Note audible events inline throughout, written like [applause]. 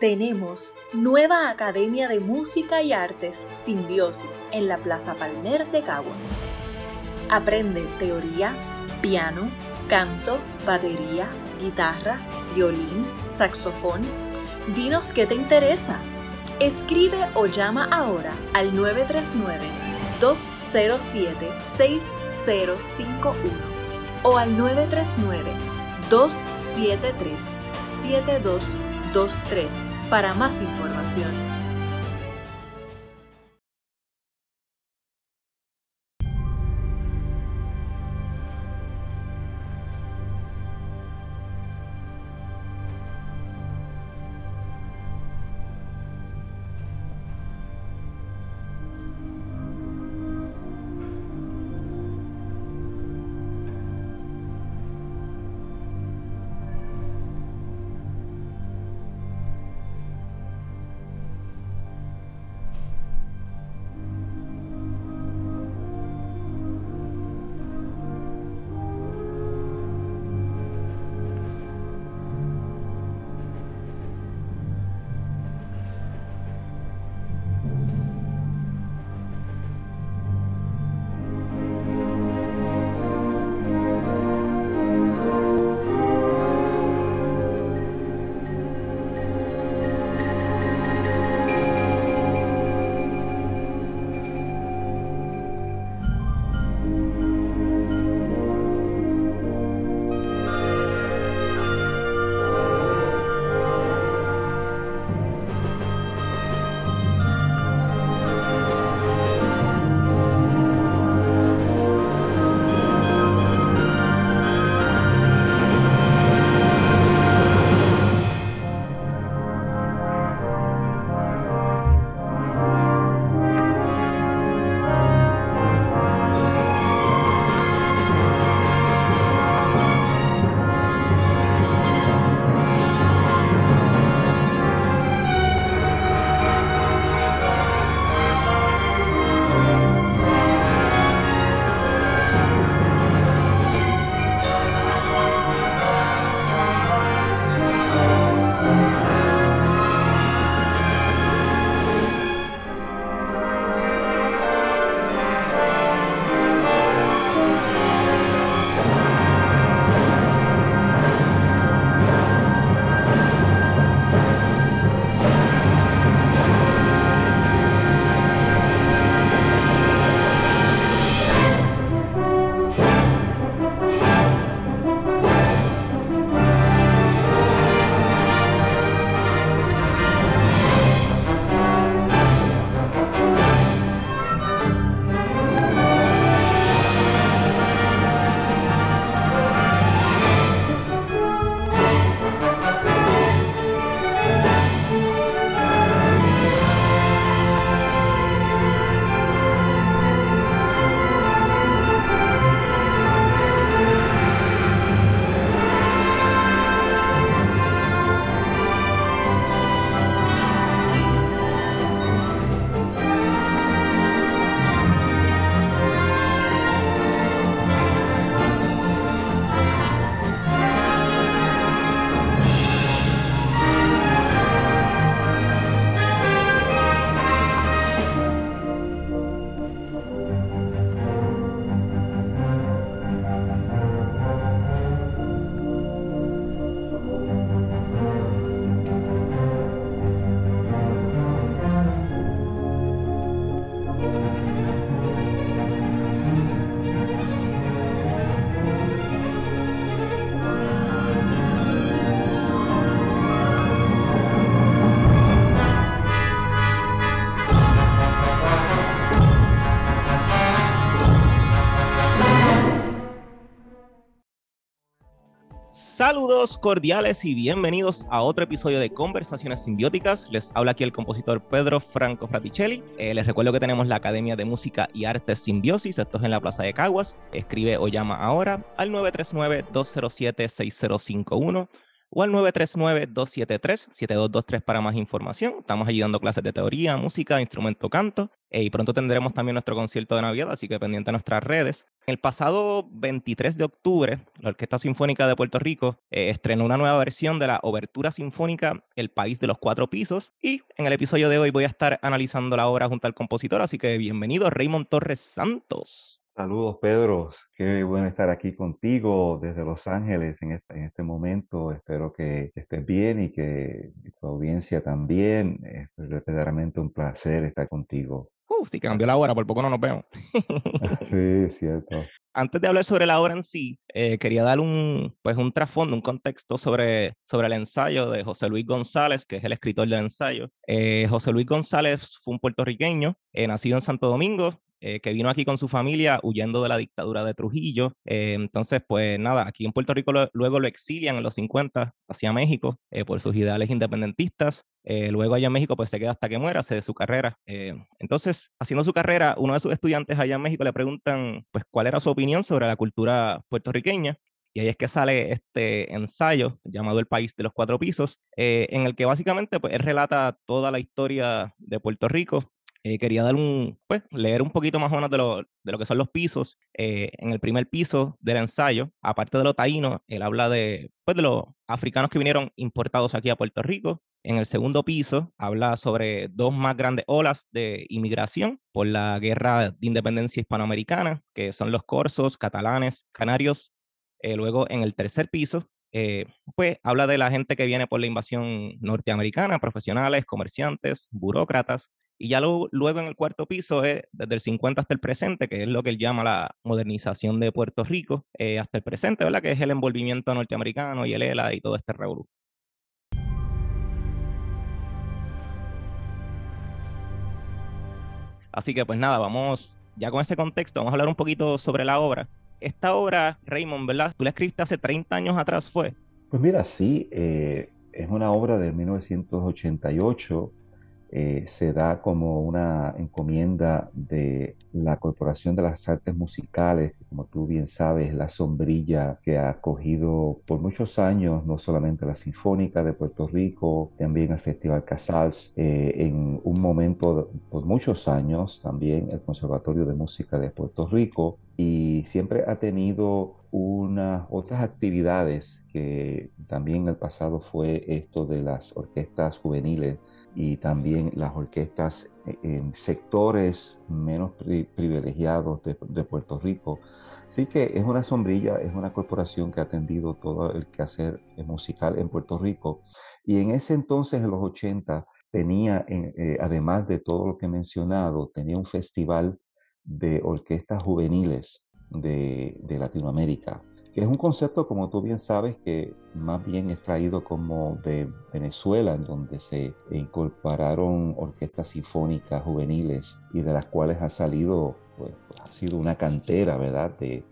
tenemos nueva Academia de Música y Artes Simbiosis en la Plaza Palmer de Caguas. Aprende teoría, piano, canto, batería, guitarra, violín, saxofón. Dinos qué te interesa. Escribe o llama ahora al 939-207-6051 o al 939-273-7223 para más información. Saludos cordiales y bienvenidos a otro episodio de Conversaciones Simbióticas. Les habla aquí el compositor Pedro Franco Fraticelli. Eh, les recuerdo que tenemos la Academia de Música y Artes Simbiosis. Esto es en la Plaza de Caguas. Escribe o llama ahora al 939-207-6051 o al 939-273-7223 para más información. Estamos allí dando clases de teoría, música, instrumento, canto. Eh, y pronto tendremos también nuestro concierto de Navidad, así que pendiente a nuestras redes. El pasado 23 de octubre, la Orquesta Sinfónica de Puerto Rico eh, estrenó una nueva versión de la Obertura Sinfónica El País de los Cuatro Pisos y en el episodio de hoy voy a estar analizando la obra junto al compositor, así que bienvenido Raymond Torres Santos. Saludos Pedro, qué bueno estar aquí contigo desde Los Ángeles en este, en este momento. Espero que, estés bien y que tu audiencia también. Es verdaderamente un placer estar contigo. Uh, sí, cambió la hora, por poco no nos vemos. [laughs] sí, cierto. Antes de hablar sobre la obra en sí, eh, quería dar un, pues un trasfondo, un contexto sobre, sobre el ensayo de José Luis González, que es el escritor del ensayo. Eh, José Luis González fue un puertorriqueño, eh, nacido en Santo Domingo, eh, que vino aquí con su familia huyendo de la dictadura de Trujillo. Eh, entonces, pues nada, aquí en Puerto Rico luego lo exilian en los 50 hacia México eh, por sus ideales independentistas. luego allá en México pues se queda hasta que muera, hace su carrera. entonces, haciendo su carrera, uno de sus estudiantes allá en México le preguntan pues cuál era su opinión sobre la cultura puertorriqueña. Y ahí es que sale este ensayo llamado El País de los Cuatro Pisos, en el que básicamente pues, él relata toda la historia de Puerto Rico eh, quería dar un, pues, leer un poquito más o menos de lo, de lo que son los pisos. Eh, en el primer piso del ensayo, aparte de lo taíno, él habla de, pues, de los africanos que vinieron importados aquí a Puerto Rico. En el segundo piso habla sobre dos más grandes olas de inmigración por la guerra de independencia hispanoamericana, que son los corsos, catalanes, canarios. Eh, luego en el tercer piso pues habla de la gente que viene por la invasión norteamericana, profesionales, comerciantes, burócratas, y ya luego en el cuarto piso es desde el 50 hasta el presente, que es lo que él llama la modernización de Puerto Rico, eh, hasta el presente, ¿verdad? Que es el envolvimiento norteamericano y el ELA y todo este revolución. Así que pues nada, vamos ya con ese contexto, vamos a hablar un poquito sobre la obra. Esta obra, Raymond, ¿verdad? Tú la escribiste hace 30 años atrás, ¿fue? Pues mira, sí, eh, es una obra de 1988 eh, se da como una encomienda de la Corporación de las Artes Musicales, como tú bien sabes, la sombrilla que ha acogido por muchos años no solamente la Sinfónica de Puerto Rico, también el Festival Casals, eh, en un momento por muchos años también el Conservatorio de Música de Puerto Rico y siempre ha tenido unas otras actividades que también en el pasado fue esto de las orquestas juveniles y también las orquestas e-, en sectores menos privilegiados de, Puerto Rico. Así que es una sombrilla, es una corporación que ha atendido todo el quehacer musical en Puerto Rico. Y en ese entonces, en los 80, tenía, eh, además de todo lo que he mencionado, tenía un festival de orquestas juveniles de Latinoamérica es un concepto, como tú bien sabes, que más bien es traído como de Venezuela, en donde se incorporaron orquestas sinfónicas juveniles y de las cuales ha salido, pues, ha sido una cantera, ¿verdad?, de,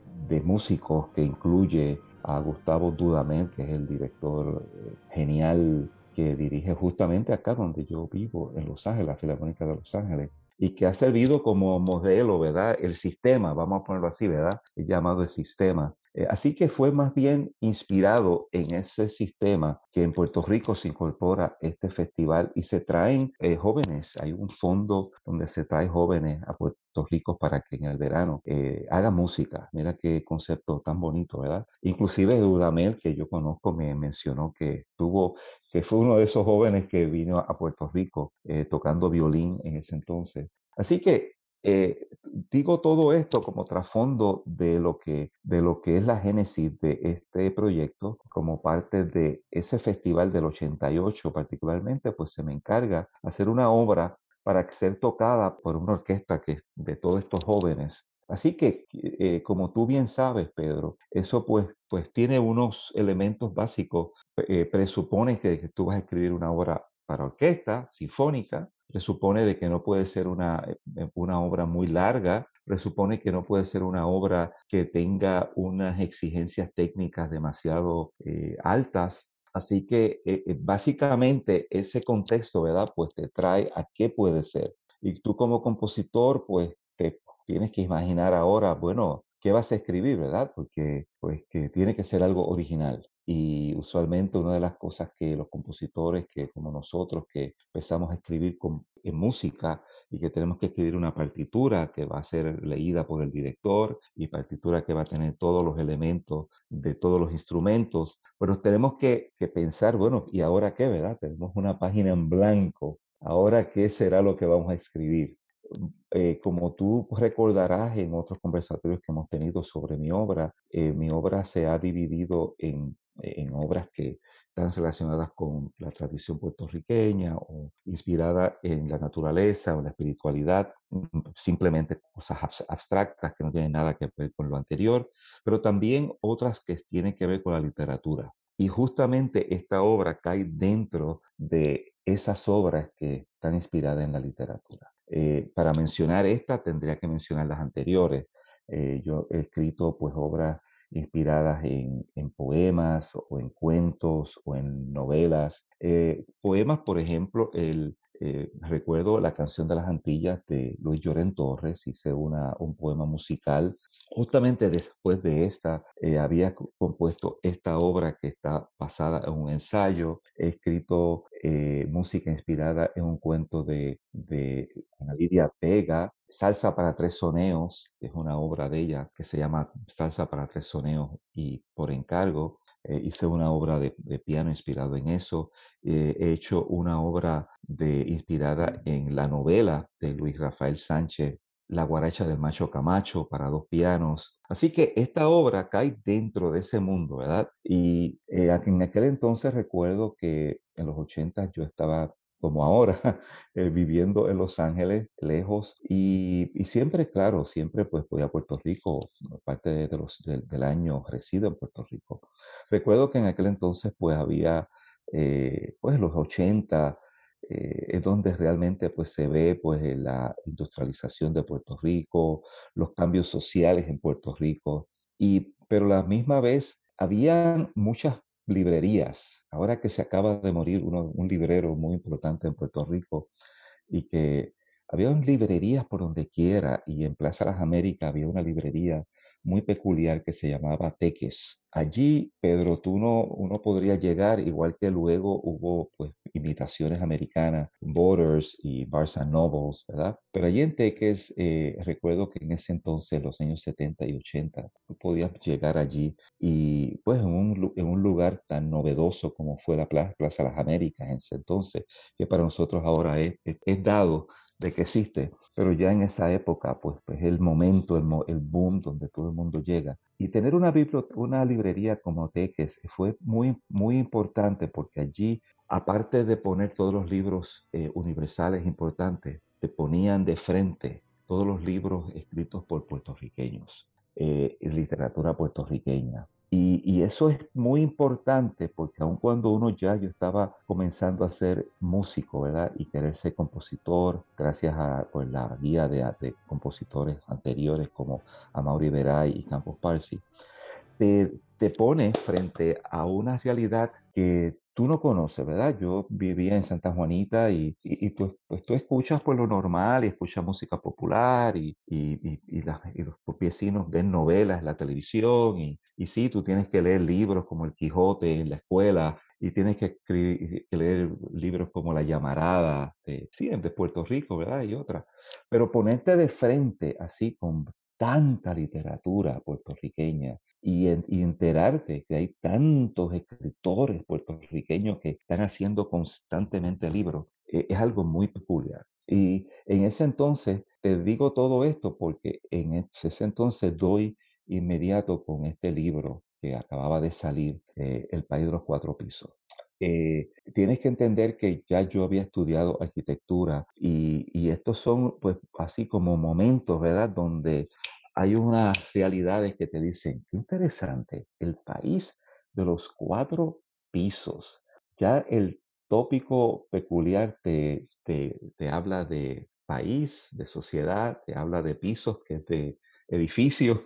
músicos que incluye a Gustavo Dudamel, que es el director eh, genial que dirige justamente acá donde yo vivo, en Los Ángeles, la Filarmónica de Los Ángeles y que ha servido como modelo, ¿verdad? El sistema, vamos a ponerlo así, ¿verdad? El llamado el sistema. Eh, así que fue más bien inspirado en ese sistema que en Puerto Rico se incorpora este festival y se traen eh, jóvenes. Hay un fondo donde se trae jóvenes a Puerto Rico para que en el verano eh, haga música. Mira qué concepto tan bonito, ¿verdad? Inclusive Dudamel, que yo conozco, me mencionó que tuvo, que fue uno de esos jóvenes que vino a Puerto Rico tocando violín en ese entonces. Así que eh, digo todo esto como trasfondo de lo, que, de lo que es la génesis de este proyecto, como parte de ese festival del 88 particularmente, pues se me encarga hacer una obra para ser tocada por una orquesta que, de todos estos jóvenes. Así que, eh, como tú bien sabes, Pedro, eso pues, pues tiene unos elementos básicos. Eh, presupone que tú vas a escribir una obra para orquesta, sinfónica, presupone de que no puede ser una, eh, eh, una obra muy larga, presupone que no puede ser una obra que tenga unas exigencias técnicas demasiado eh, altas. Así que básicamente ese contexto, ¿verdad? Pues te trae a qué puede ser. Y tú como compositor, pues te tienes que imaginar ahora, bueno, ¿qué vas a escribir, verdad? Porque pues que tiene que ser algo original. Y usualmente una de las cosas que los compositores, que como nosotros, que empezamos a escribir con, en música y que tenemos que escribir una partitura que va a ser leída por el director y partitura que va a tener todos los elementos de todos los instrumentos, pero tenemos que, que pensar, bueno, ¿y ahora qué, verdad? Tenemos una página en blanco. Ahora, ¿qué será lo que vamos a escribir? Eh, como tú recordarás en otros conversatorios que hemos tenido sobre mi obra, eh, mi obra se ha dividido en, en, obras que están relacionadas con la tradición puertorriqueña o inspirada en la naturaleza o la espiritualidad, mm, simplemente cosas abstractas que no tienen nada que ver con lo anterior, pero también otras que tienen que ver con la literatura. Y justamente esta obra cae dentro de esas obras que están inspiradas en la literatura. Eh, para mencionar esta, tendría que mencionar las anteriores. Eh, yo he escrito pues obras inspiradas en, poemas o en cuentos o en novelas. Eh, poemas, por ejemplo, el, eh, recuerdo la canción de las Antillas de Luis Lloren Torres, hice una, un poema musical. Justamente después de esta, eh, había compuesto esta obra que está basada en un ensayo. He escrito eh, música inspirada en un cuento de, de Ana Lidia Vega, Salsa para tres soneos, es una obra de ella que se llama Salsa para tres soneos y por encargo. Eh, hice una obra de, piano inspirado en eso. Eh, he hecho una obra de, inspirada en la novela de Luis Rafael Sánchez, La guaracha del macho Camacho para dos pianos. Así que esta obra cae dentro de ese mundo, ¿verdad? Y eh, en aquel entonces recuerdo que en los 80 yo estaba como ahora, [laughs] eh, viviendo en Los Ángeles, lejos, y, siempre, claro, siempre pues voy a Puerto Rico, parte de los, del año resido en Puerto Rico. Recuerdo que en aquel entonces pues había, eh, pues los 80, eh, es donde realmente pues se ve pues la industrialización de Puerto Rico, los cambios sociales en Puerto Rico, y, pero la misma vez había muchas librerías. Ahora que se acaba de morir un librero muy importante en Puerto Rico y que había librerías por donde quiera y en Plaza Las Américas había una librería muy peculiar que se llamaba Teques. Allí, Pedro, tú no, uno podría llegar, igual que luego hubo pues, imitaciones americanas, Borders y Barnes Nobles, ¿verdad? Pero allí en Teques, eh, recuerdo que en ese entonces, los años 70 y 80, tú podías llegar allí y pues en un, en un lugar tan novedoso como fue la Plaza, Plaza Las Américas en ese entonces, que para nosotros ahora es, es dado de que existe, pero ya en esa época, pues, pues el momento, el, el boom donde todo el mundo llega. Y tener una, una librería como Teques fue muy, muy importante porque allí, aparte de poner todos los libros eh, universales importantes, te ponían de frente todos los libros escritos por puertorriqueños, eh, literatura puertorriqueña. Y, eso es muy importante porque aun cuando uno ya, yo estaba comenzando a ser músico, ¿verdad? Y querer ser compositor, gracias a pues, la guía de, de compositores anteriores como Amaury Veray y Campos Parsi, te, te pone frente a una realidad que tú no conoces, ¿verdad? Yo vivía en Santa Juanita y, y, pues, pues, tú escuchas pues lo normal y escuchas música popular y, y, los vecinos ven novelas en la televisión y, y sí, tú tienes que leer libros como El Quijote en la escuela y tienes que, escribir, leer libros como La Llamarada, de, sí, de Puerto Rico, ¿verdad? Y otra. Pero ponerte de frente así con tanta literatura puertorriqueña y, enterarte que hay tantos escritores puertorriqueños que están haciendo constantemente libros, eh, es algo muy peculiar. Y en ese entonces, te digo todo esto porque en ese entonces doy inmediato con este libro que acababa de salir, eh, El País de los Cuatro Pisos. Eh, tienes que entender que ya yo había estudiado arquitectura y, estos son pues así como momentos, ¿verdad? Donde hay unas realidades que te dicen, qué interesante, el país de los cuatro pisos. Ya el tópico peculiar te, te, te habla de país, de sociedad, te habla de pisos, que es de edificios.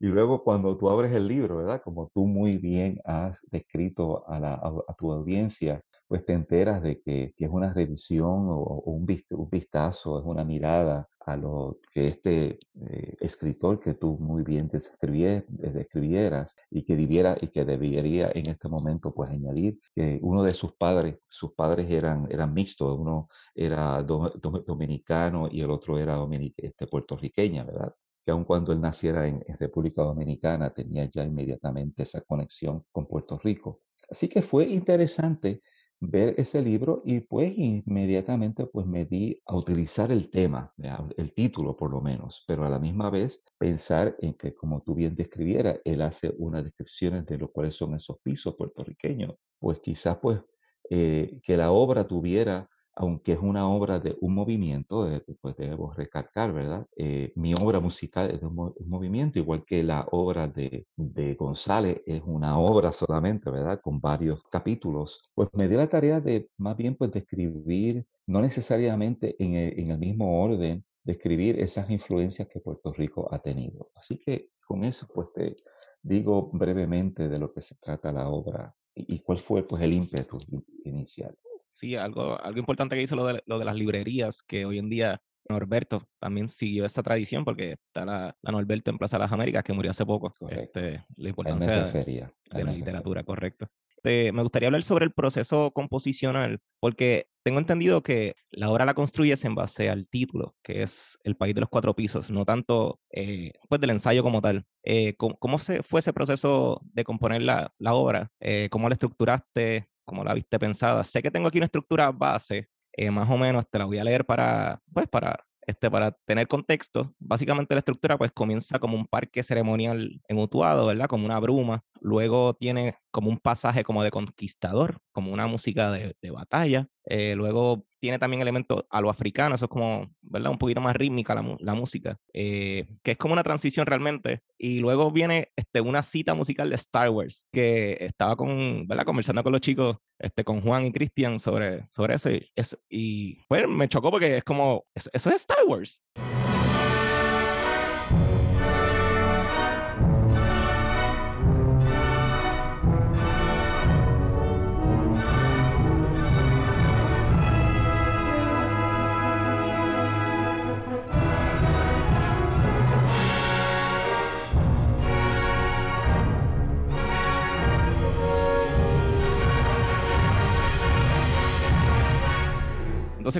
Y luego cuando tú abres el libro, ¿verdad? Como tú muy bien has descrito a, la, a, tu audiencia, pues te enteras de que, es una revisión o, un, un, vistazo, es una mirada a lo que este eh, escritor que tú muy bien describieras y que debiera y que debería en este momento pues añadir que uno de sus padres, sus padres eran, eran mixtos, uno era dominicano y el otro era este, puertorriqueña, ¿verdad? Que aun cuando él naciera en, República Dominicana tenía ya inmediatamente esa conexión con Puerto Rico. Así que fue interesante ver ese libro y pues inmediatamente pues me di a utilizar el tema, el título por lo menos, pero a la misma vez pensar en que como tú bien describiera, él hace unas descripciones de lo cuáles son esos pisos puertorriqueños, pues quizás pues eh, que la obra tuviera aunque es una obra de un movimiento, pues debo recalcar, ¿verdad? Eh, mi obra musical es de un, movimiento, igual que la obra de, de, González es una obra solamente, ¿verdad? Con varios capítulos. Pues me di la tarea de más bien pues describir, no necesariamente en el, en el mismo orden, describir esas influencias que Puerto Rico ha tenido. Así que con eso pues te digo brevemente de lo que se trata la obra y, y cuál fue pues el ímpetu inicial sí, algo, algo importante que hizo lo de, lo de las librerías, que hoy en día Norberto también siguió esa tradición porque está la, Norberto en Plaza de las Américas que murió hace poco. Este, la importancia de, la literatura, correcto. Este, me gustaría hablar sobre el proceso composicional porque tengo entendido que la obra la construyes en base al título, que es El País de los Cuatro Pisos, no tanto eh, pues del ensayo como tal. Eh, ¿cómo, se, fue ese proceso de componer la, la obra? Eh, ¿Cómo la estructuraste? Como la viste pensada. Sé que tengo aquí una estructura base, eh, más o menos, te la voy a leer para, pues, para, este, para tener contexto. Básicamente la estructura, pues, comienza como un parque ceremonial en Utuado, ¿verdad? Como una bruma. Luego tiene como un pasaje como de conquistador, como una música de, de batalla. Eh, luego tiene también elementos a lo africano, eso es como, ¿verdad? Un poquito más rítmica la, música, eh, que es como una transición realmente. Y luego viene este, una cita musical de Star Wars, que estaba con, ¿verdad? Conversando con los chicos, este, con Juan y Cristian sobre, sobre eso. Y, eso, y pues me chocó porque es como, eso es Star Wars.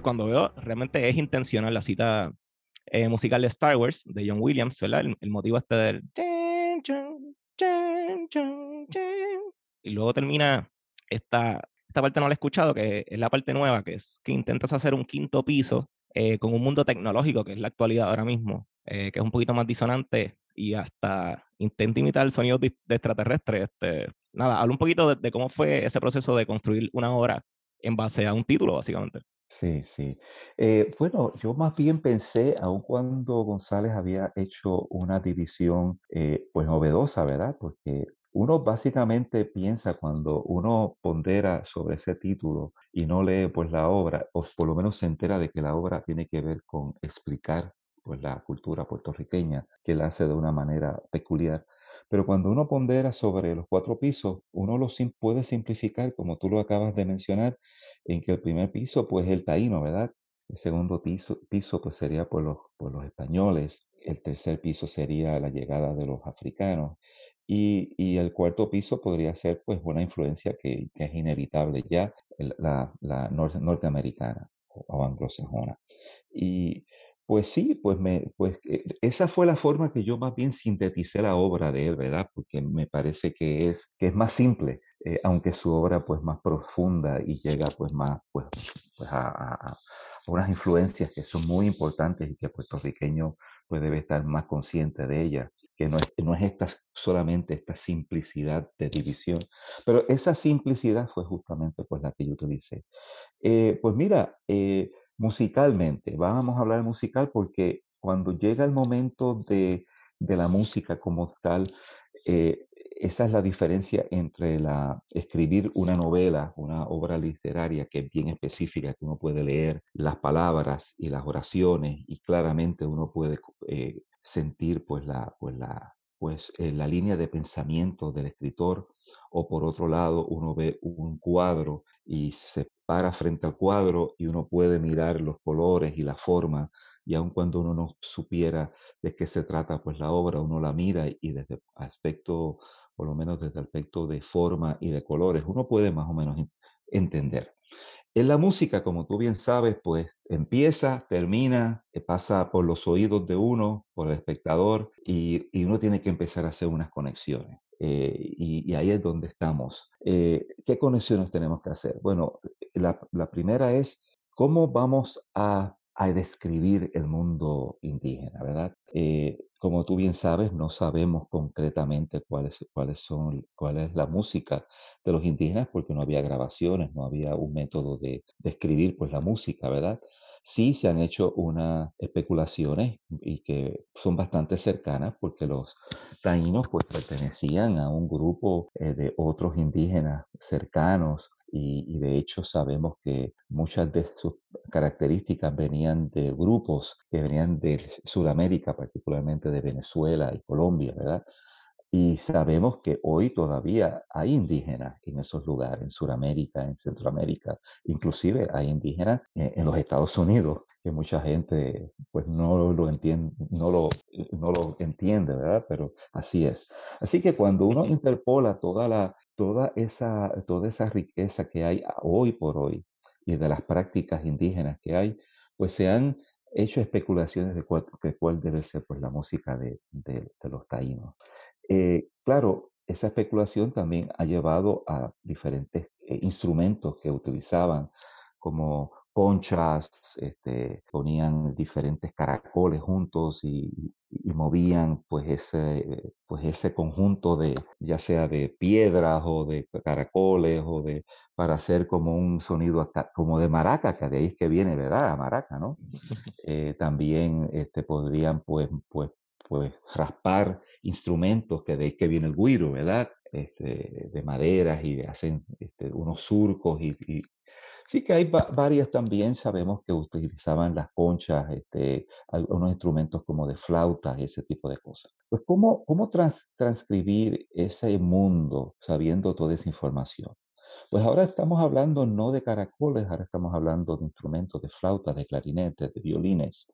Cuando veo, realmente es intencional la cita eh, musical de Star Wars, de John Williams, ¿verdad? El, motivo este del... Y luego termina esta, esta parte no la he escuchado, que es la parte nueva, que es que intentas hacer un quinto piso eh, con un mundo tecnológico, que es la actualidad ahora mismo, eh, que es un poquito más disonante y hasta intenta imitar el sonido de, extraterrestres. Este, nada, habla un poquito de, cómo fue ese proceso de construir una obra en base a un título, básicamente. Sí, sí. Eh, bueno, yo más bien pensé, aun cuando González había hecho una división, eh, pues novedosa, ¿verdad? Porque uno básicamente piensa cuando uno pondera sobre ese título y no lee pues la obra, o por lo menos se entera de que la obra tiene que ver con explicar pues la cultura puertorriqueña, que la hace de una manera peculiar. Pero cuando uno pondera sobre los cuatro pisos, uno lo puede simplificar, como tú lo acabas de mencionar, en que el primer piso, pues, es el taíno, ¿verdad? El segundo piso, piso pues, sería por los, por los españoles. El tercer piso sería la llegada de los africanos. Y, y el cuarto piso podría ser, pues, una influencia que, que es inevitable ya, la, la norteamericana o anglosajona. Y pues sí, pues, me, pues eh, esa fue la forma que yo más bien sinteticé la obra de él, ¿verdad? Porque me parece que es, que es más simple, eh, aunque su obra pues más profunda y llega pues más pues, pues a, unas influencias que son muy importantes y que el puertorriqueño pues debe estar más consciente de ellas, que no es, no es esta, solamente esta simplicidad de división, pero esa simplicidad fue justamente pues la que yo utilicé. Eh, pues mira, musicalmente, vamos a hablar musical porque cuando llega el momento de, de la música como tal, eh, esa es la diferencia entre la, escribir una novela, una obra literaria que es bien específica, que uno puede leer las palabras y las oraciones y claramente uno puede eh, sentir pues la, pues la, pues la línea de pensamiento del escritor o por otro lado uno ve un cuadro y se para frente al cuadro y uno puede mirar los colores y la forma y aun cuando uno no supiera de qué se trata pues la obra, uno la mira y desde aspecto, por lo menos desde aspecto de forma y de colores, uno puede más o menos entender. En la música, como tú bien sabes, pues empieza, termina, eh, pasa por los oídos de uno, por el espectador, y, uno tiene que empezar a hacer unas conexiones. Eh, y, ahí es donde estamos. Eh, ¿Qué conexiones tenemos que hacer? Bueno, la, primera es cómo vamos a, a, describir el mundo indígena, ¿verdad? como tú bien sabes, no sabemos concretamente cuáles, cuáles son, cuál es la música de los indígenas porque no había grabaciones, no había un método de, escribir pues la música, ¿verdad? Sí se han hecho unas especulaciones y que son bastante cercanas porque los taínos pues pertenecían a un grupo eh, de otros indígenas cercanos y, de hecho sabemos que muchas de sus características venían de grupos que venían de Sudamérica, particularmente de Venezuela y Colombia, ¿verdad? Y sabemos que hoy todavía hay indígenas en esos lugares, en Sudamérica, en Centroamérica, inclusive hay indígenas en, los Estados Unidos, que mucha gente pues no lo entiende, no lo, no lo entiende, ¿verdad? Pero así es. Así que cuando uno interpola toda la, toda esa, toda esa riqueza que hay hoy por hoy y de las prácticas indígenas que hay, pues se han hecho especulaciones de cuál, cuál debe ser pues, la música de, de, los taínos. Eh, claro, esa especulación también ha llevado a diferentes eh, instrumentos que utilizaban como conchas, este, ponían diferentes caracoles juntos y, movían pues ese, pues ese conjunto de, ya sea de piedras o de caracoles o de, para hacer como un sonido como de maraca, que de ahí es que viene, ¿verdad? maraca, ¿no? [laughs] Eh, también este, podrían pues, pues, pues raspar instrumentos, que de ahí que viene el guiro, ¿verdad? Este, de maderas y hacen este, unos surcos y, Sí que hay varias también, sabemos que utilizaban las conchas, este, algunos instrumentos como de flautas, ese tipo de cosas. Pues cómo, cómo transcribir ese mundo sabiendo toda esa información. Pues ahora estamos hablando no de caracoles, ahora estamos hablando de instrumentos de flautas, de clarinetes, de violines.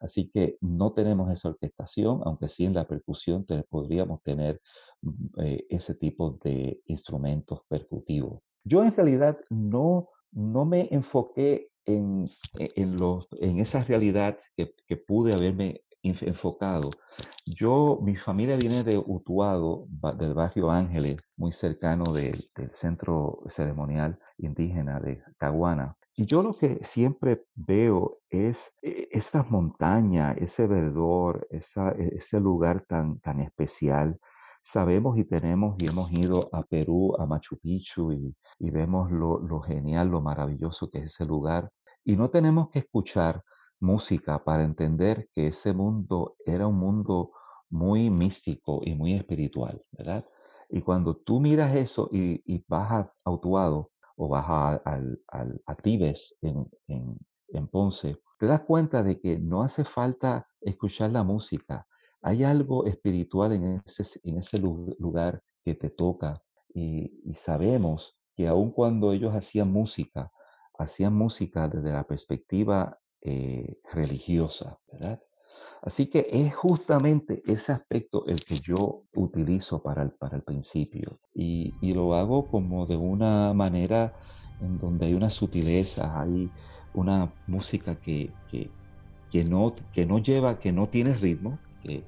Así que no tenemos esa orquestación, aunque sí en la percusión podríamos tener mm, eh, ese tipo de instrumentos percutivos. Yo en realidad no no me enfoqué en, e, en, en esa realidad que, que, pude haberme enfocado. Yo, mi familia viene de Utuado, del barrio Ángeles, muy cercano del centro ceremonial indígena de Caguana. Y yo lo que siempre veo es e, esas montañas, ese verdor, e, ese lugar tan, tan especial sabemos y tenemos y hemos ido a Perú, a Machu Picchu y, vemos lo, genial, lo maravilloso que es ese lugar. Y no tenemos que escuchar música para entender que ese mundo era un mundo muy místico y muy espiritual, ¿verdad? Y cuando tú miras eso y, vas a Autuado o vas a, al, en, en Ponce, te das cuenta de que no hace falta escuchar la música, hay algo espiritual en ese, lugar que te toca y, sabemos que aun cuando ellos hacían música, hacían música desde la perspectiva eh, religiosa, ¿verdad? Así que es justamente ese aspecto el que yo utilizo para el, principio y, lo hago como de una manera en donde hay una sutileza, hay una música que, que, no, que no lleva, que no tiene ritmo, que,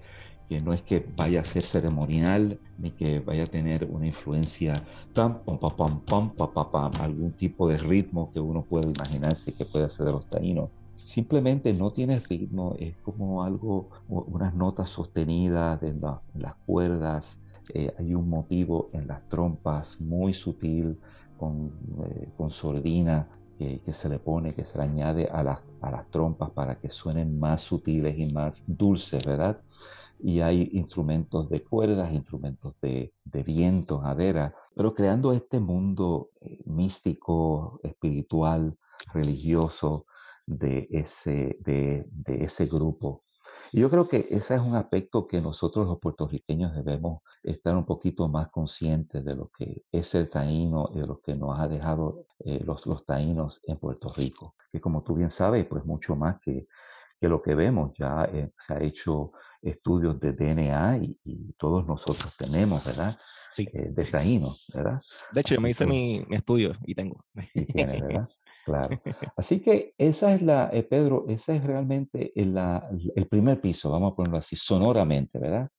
no es que vaya a ser ceremonial ni que vaya a tener una influencia tan pam pam pam pam pam algún tipo de ritmo que uno puede imaginarse que puede ser de los taínos. Simplemente no tiene ritmo, es como algo, unas notas sostenidas en, las cuerdas, eh, hay un motivo en las trompas muy sutil con, eh, con sordina que, se le pone, que se le añade a las, a las trompas para que suenen más sutiles y más dulces, ¿verdad? Y hay instrumentos de cuerdas, instrumentos de, de viento, madera, pero creando este mundo eh, místico, espiritual, religioso de ese, de, de ese grupo. Yo creo que ese es un aspecto que nosotros los puertorriqueños debemos estar un poquito más conscientes de lo que es el taíno y de lo que nos ha dejado eh, los, los taínos en Puerto Rico, que como tú bien sabes, pues mucho más que, que lo que vemos, ya eh, se ha hecho estudios de DNA y, todos nosotros tenemos, ¿verdad? Sí. Eh, de taínos, ¿verdad? De hecho, yo me hice mi, mi, estudio y tengo. Y tiene, ¿verdad? Claro. [laughs] Así que esa es la, eh, Pedro, ese es realmente el, la, el primer piso, vamos a ponerlo así, sonoramente, ¿verdad?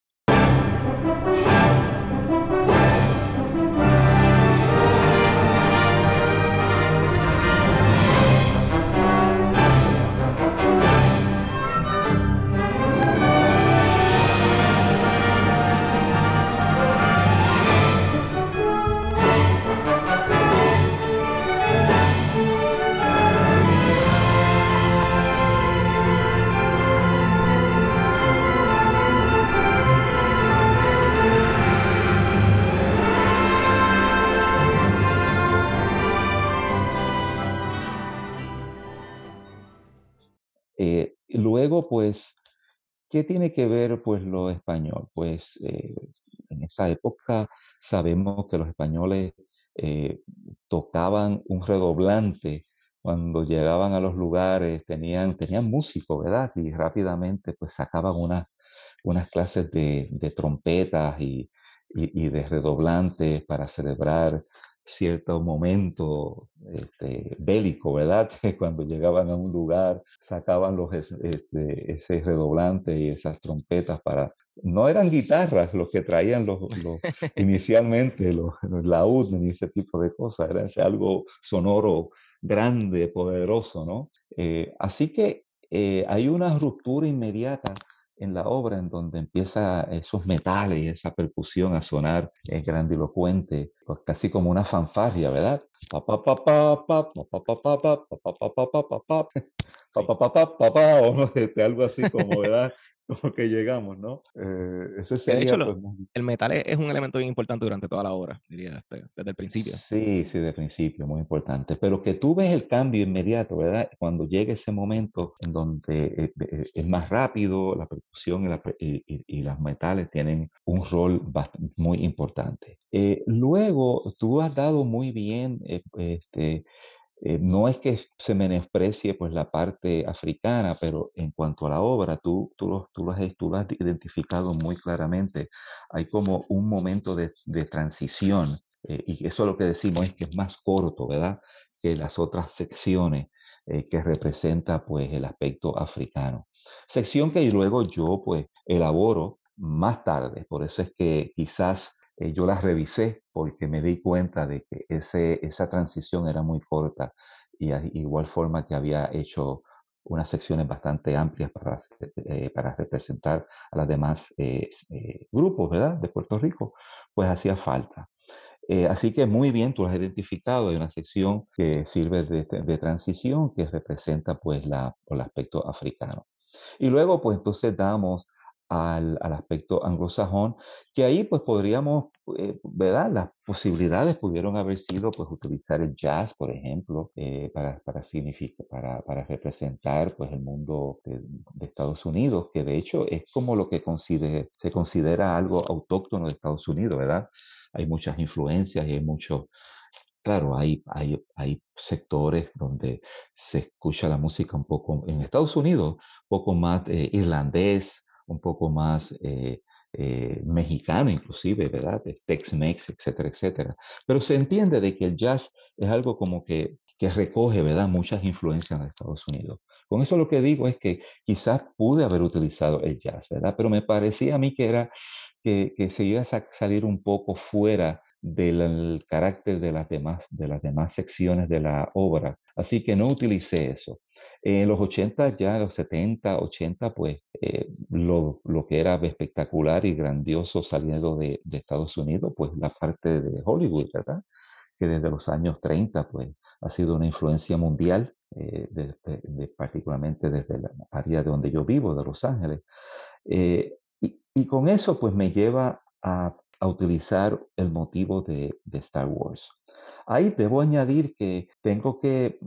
Pues, ¿qué tiene que ver pues lo español? Pues eh, en esa época sabemos que los españoles eh, tocaban un redoblante cuando llegaban a los lugares, tenían, tenían músicos, ¿verdad? Y rápidamente pues sacaban unas, unas clases de, trompetas y, y, de redoblantes para celebrar cierto momento este, bélico, ¿verdad? [laughs] Que cuando llegaban a un lugar sacaban los, este, ese redoblante y esas trompetas para... No eran guitarras los que traían los, [laughs] inicialmente, los, los laúd ni ese tipo de cosas, era algo sonoro grande, poderoso, ¿no? Eh, así que eh, hay una ruptura inmediata en la obra en donde empieza esos metales y esa percusión a sonar grandilocuente, casi como una fanfarria, ¿verdad? algo así como, ¿verdad? Como que llegamos, ¿no? El metal es, un elemento importante durante toda la obra, diría, desde, el principio. Sí, sí, desde el principio, muy importante. Pero que tú ves el cambio inmediato, ¿verdad? Cuando llega ese momento en donde es más rápido, la percusión y, la, y, tienen un rol muy importante. Luego, tú has dado muy bien este, eh, no es que se menosprecie pues, la parte africana, pero en cuanto a la obra, tú, tú, lo, tú, has, tú has identificado muy claramente. Hay como un momento de, transición, eh, y eso es lo que decimos, es que es más corto, ¿verdad? Que las otras secciones eh, que representa pues, el aspecto africano. Sección que luego yo pues, elaboro más tarde, por eso es que quizás eh, yo las revisé porque me di cuenta de que ese, esa transición era muy corta y igual forma que había hecho unas secciones bastante amplias para, eh, para representar a los demás eh, grupos ¿verdad? de Puerto Rico, pues hacía falta. así que muy bien, tú has identificado, hay una sección que sirve de, de transición que representa pues la, el aspecto africano. Y luego pues entonces damos al, al, aspecto anglosajón, que ahí pues podríamos, eh, ¿verdad? Las posibilidades pudieron haber sido pues utilizar el jazz, por ejemplo, eh, para, para, para, para, representar pues el mundo de, Estados Unidos, que de hecho es como lo que se considera algo autóctono de Estados Unidos, ¿verdad? Hay muchas influencias y hay muchos... Claro, hay, hay, hay sectores donde se escucha la música un poco, en Estados Unidos, un poco más eh, irlandés, un poco más eh, eh, mexicano inclusive, ¿verdad? Tex-Mex, etcétera, etcétera. Pero se entiende de que el jazz es algo como que, que recoge, ¿verdad? Muchas influencias de Estados Unidos. Con eso lo que digo es que quizás pude haber utilizado el jazz, ¿verdad? Pero me parecía a mí que era que, que se iba a salir un poco fuera del carácter de las, demás, de las demás secciones de la obra. Así que no utilicé eso. En los 80, ya en los 70, 80, pues eh, lo, lo, que era espectacular y grandioso saliendo de, Estados Unidos, pues la parte de Hollywood, ¿verdad? Que desde los años 30, pues ha sido una influencia mundial, eh, particularmente desde la área de donde yo vivo, de Los Ángeles. Eh, y, y, con eso, pues me lleva a a utilizar el motivo de, de Star Wars. Ahí debo añadir que tengo que,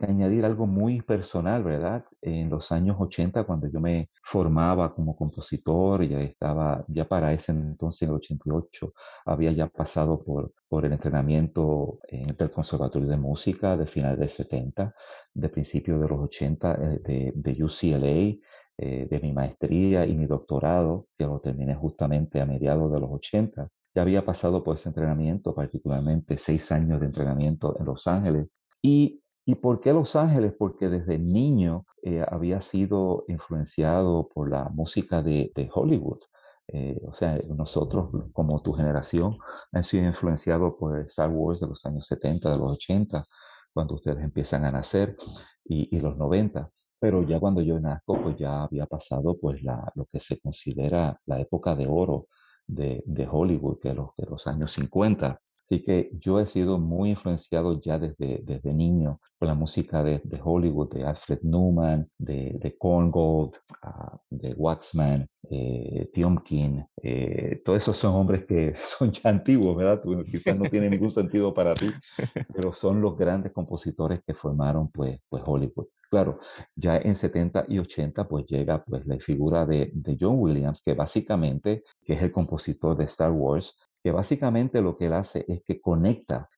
añadir algo muy personal, ¿verdad? En los años 80, cuando yo me formaba como compositor, ya estaba, ya para ese entonces, en el 88, había ya pasado por, el entrenamiento en el Conservatorio de Música de final del 70, de principios de los 80, eh, de, de UCLA, eh, de mi maestría y mi doctorado, que lo terminé justamente a mediados de los 80 ya había pasado por ese entrenamiento, particularmente seis años de entrenamiento en Los Ángeles. ¿Y, y por qué Los Ángeles? Porque desde niño eh, había sido influenciado por la música de, Hollywood. Eh, o sea, nosotros, como tu generación, han sido influenciados por Star Wars de los años 70, de los 80, cuando ustedes empiezan a nacer, y, y los 90. Pero ya cuando yo nazco, pues ya había pasado pues la, lo que se considera la época de oro de, de Hollywood, que los, de los años 50. Así que yo he sido muy influenciado ya desde, desde niño por la música de, de Hollywood, de Alfred Newman, de, de Korngold, uh, de Waxman, eh, Tiomkin. Eh, todos esos son hombres que [laughs] son ya antiguos, ¿verdad? quizás no tienen ningún sentido para ti, [laughs] pero son los grandes compositores que formaron pues, pues Hollywood. Claro, ya en 70 y 80 pues llega pues la figura de, de John Williams, que básicamente, que es el compositor de Star Wars, que básicamente lo que él hace es que conecta,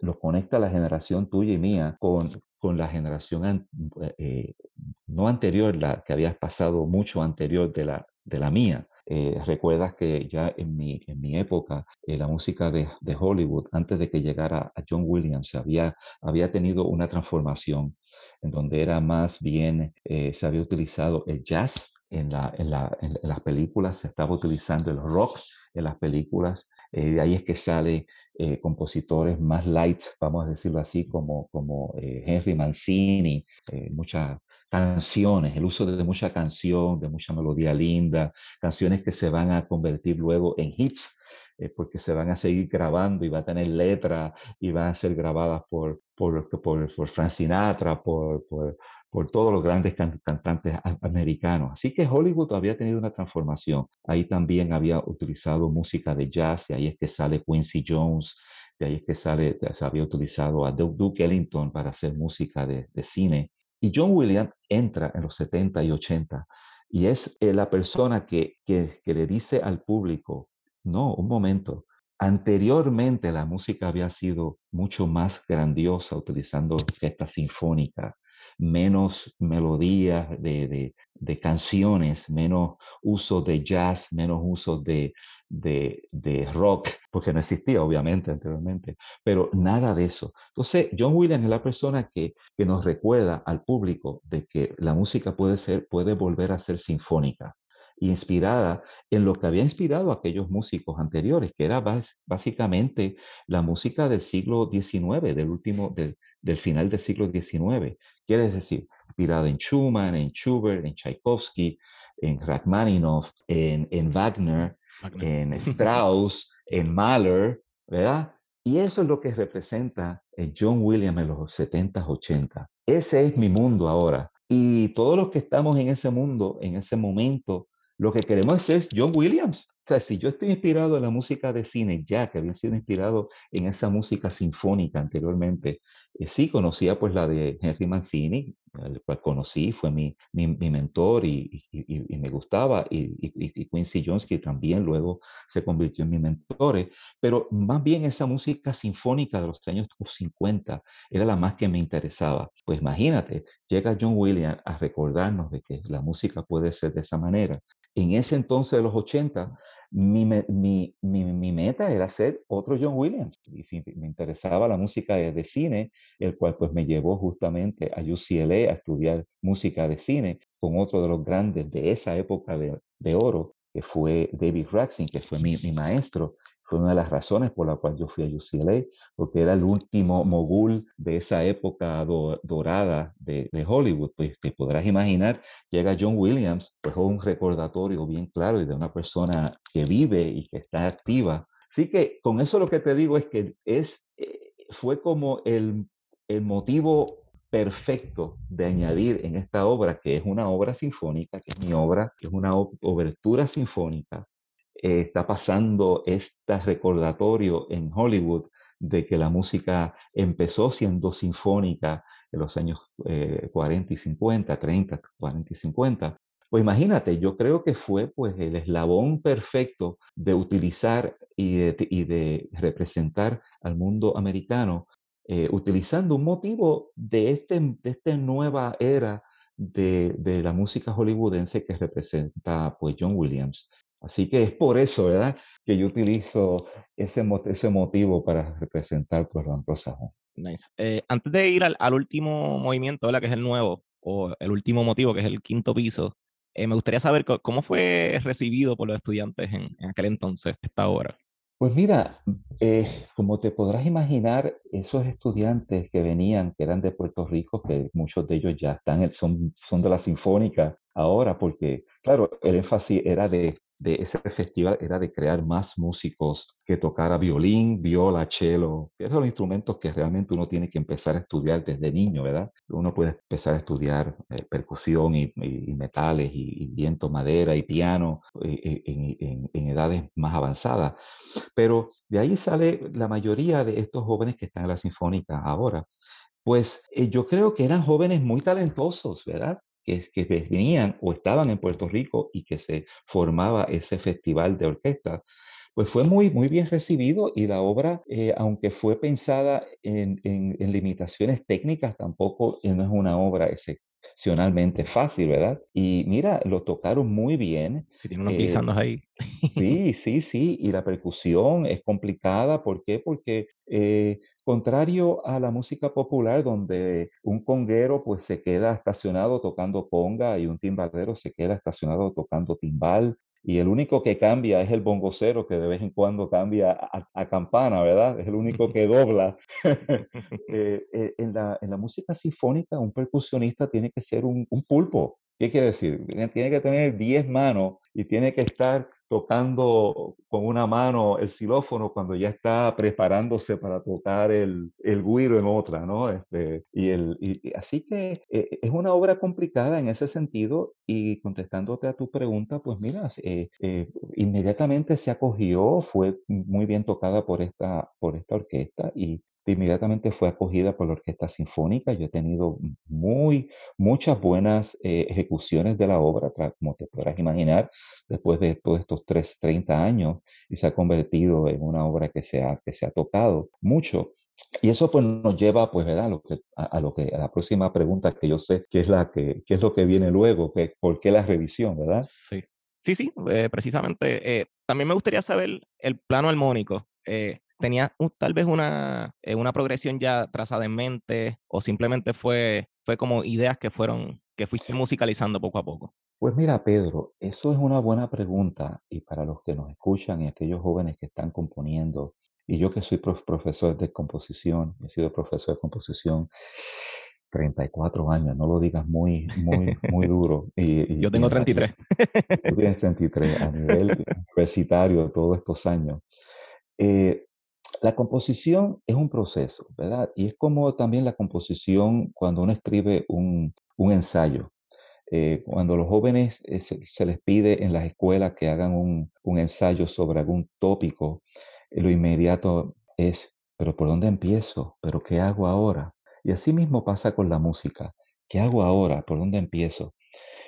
lo conecta la generación tuya y mía con, con la generación eh, no anterior, la que había pasado mucho anterior de la, de la mía. Eh, recuerdas que ya en mi, en mi época eh, la música de, de, Hollywood, antes de que llegara a John Williams, había, había tenido una transformación en donde era más bien, eh, se había utilizado el jazz en, la, en, la, en, las películas, se estaba utilizando el rock en las películas, eh, de ahí es que sale eh, compositores más lights, vamos a decirlo así, como, como Henry Mancini, muchas canciones, el uso de mucha canción, de mucha melodía linda, canciones que se van a convertir luego en hits porque se van a seguir grabando y va a tener letra y van a ser grabadas por, por, por, por Frank Sinatra, por, por, por todos los grandes cantantes americanos. Así que Hollywood había tenido una transformación. Ahí también había utilizado música de jazz, de ahí es que sale Quincy Jones, de ahí es que sale, se había utilizado a Duke Ellington para hacer música de, cine. Y John Williams entra en los 70 y 80 y es eh, la persona que, que, que le dice al público, no, un momento. Anteriormente la música había sido mucho más grandiosa utilizando orquesta sinfónica, menos melodías de, de, canciones, menos uso de jazz, menos uso de, de, rock, porque no existía obviamente anteriormente, pero nada de eso. Entonces, John Williams es la persona que, que nos recuerda al público de que la música puede, ser, puede volver a ser sinfónica inspirada en lo que había inspirado a aquellos músicos anteriores, que era básicamente la música del siglo XIX, del último, del, del final del siglo XIX. Quiere decir, inspirada en Schumann, en Schubert, en Tchaikovsky, en Rachmaninoff, en, en Wagner, en [laughs] Strauss, en Mahler, ¿verdad? Y eso es lo que representa John Williams en los 70s, 80. Ese es mi mundo ahora. Y todos los que estamos en ese mundo, en ese momento, lo que queremos es John Williams. O sea, si yo estoy inspirado en la música de cine ya, que había sido inspirado en esa música sinfónica anteriormente, sí conocía pues la de Henry Mancini, el cual conocí, fue mi, mi, mentor y, y, y, me gustaba, y, Quincy Jones, que también luego se convirtió en mi mentor, pero más bien esa música sinfónica de los años 50 era la más que me interesaba. Pues imagínate, llega John Williams a recordarnos de que la música puede ser de esa manera en ese entonces de los 80, mi, mi, mi, meta era ser otro John Williams. Y si me interesaba la música de, cine, el cual pues me llevó justamente a UCLA a estudiar música de cine con otro de los grandes de esa época de, de oro, que fue David Raxin, que fue mi, mi maestro fue una de las razones por la cual yo fui a UCLA, porque era el último mogul de esa época dorada de, Hollywood. Pues te podrás imaginar, llega John Williams, pues un recordatorio bien claro y de una persona que vive y que está activa. Así que con eso lo que te digo es que es, eh, fue como el, el motivo perfecto de añadir en esta obra, que es una obra sinfónica, que es mi obra, que es una obertura sinfónica, eh, está pasando este recordatorio en Hollywood de que la música empezó siendo sinfónica en los años 40 y 50, 30, 40 y 50. Pues imagínate, yo creo que fue pues el eslabón perfecto de utilizar y de, representar al mundo americano eh, utilizando un motivo de, este, de esta nueva era de, de, la música hollywoodense que representa pues John Williams. Así que es por eso, ¿verdad? Que yo utilizo ese, ese motivo para representar pues Rosajo. Nice. Eh, antes de ir al, al, último movimiento, ¿verdad? Que es el nuevo, o el último motivo, que es el quinto piso, eh, me gustaría saber cómo fue recibido por los estudiantes en, en aquel entonces esta obra. Pues mira, eh, como te podrás imaginar, esos estudiantes que venían, que eran de Puerto Rico, que muchos de ellos ya están, son, son de la Sinfónica ahora, porque claro, el énfasis era de de ese festival era de crear más músicos que tocara violín, viola, cello. Esos son instrumentos que realmente uno tiene que empezar a estudiar desde niño, ¿verdad? Uno puede empezar a estudiar eh, percusión y, metales y, viento, madera y piano eh, eh, en, edades más avanzadas. Pero de ahí sale la mayoría de estos jóvenes que están en la sinfónica ahora. Pues yo creo que eran jóvenes muy talentosos, ¿verdad? Que, venían o estaban en Puerto Rico y que se formaba ese festival de orquesta, pues fue muy, muy bien recibido y la obra, eh, aunque fue pensada en, en, limitaciones técnicas, tampoco eh, es una obra excepcionalmente fácil, ¿verdad? Y mira, lo tocaron muy bien. Si tiene unos eh, ahí. [laughs] sí, sí, sí, y la percusión es complicada, ¿por qué? Porque eh, contrario a la música popular, donde un conguero pues se queda estacionado tocando conga y un timbalero se queda estacionado tocando timbal, y el único que cambia es el bongocero que de vez en cuando cambia a, campana, ¿verdad? Es el único que dobla. [laughs] Eh, eh, en, la, en, la, música sinfónica, un percusionista tiene que ser un, un pulpo. ¿Qué quiere decir? Tiene que tener 10 manos y tiene que estar tocando con una mano el xilófono cuando ya está preparándose para tocar el, el guiro en otra, ¿no? Este, y el, así que eh, es una obra complicada en ese sentido y contestándote a tu pregunta, pues mira, eh, eh, inmediatamente se acogió, fue muy bien tocada por esta, por esta orquesta y inmediatamente fue acogida por la Orquesta Sinfónica. Yo he tenido muy, muchas buenas eh, ejecuciones de la obra, como te podrás imaginar, después de todos estos tres, 30 años, y se ha convertido en una obra que se ha, que se ha tocado mucho. Y eso pues nos lleva pues ¿verdad? A, lo que, a, lo que, a la próxima pregunta que yo sé que es la que, qué es lo que viene luego, que, ¿por qué la revisión, verdad? Sí. Sí, sí, eh, precisamente. Eh, también me gustaría saber el plano armónico. Tenía tal vez una, eh, una progresión ya trazada en mente o simplemente fue, fue como ideas que fueron, que fuiste musicalizando poco a poco? Pues mira, Pedro, eso es una buena pregunta y para los que nos escuchan y aquellos jóvenes que están componiendo, y yo que soy profesor de composición, he sido profesor de composición 34 años, no lo digas muy, muy, muy [laughs] duro. Y, yo tengo 33. Tú tienes 33 a nivel [laughs] universitario todos estos años. Eh, la composición es un proceso, ¿verdad? Y es como también la composición cuando uno escribe un, ensayo. Eh, cuando los jóvenes eh, se, les pide en las escuelas que hagan un, ensayo sobre algún tópico, lo inmediato es, pero ¿por dónde empiezo? ¿Pero qué hago ahora? Y así mismo pasa con la música. ¿Qué hago ahora? ¿Por dónde empiezo?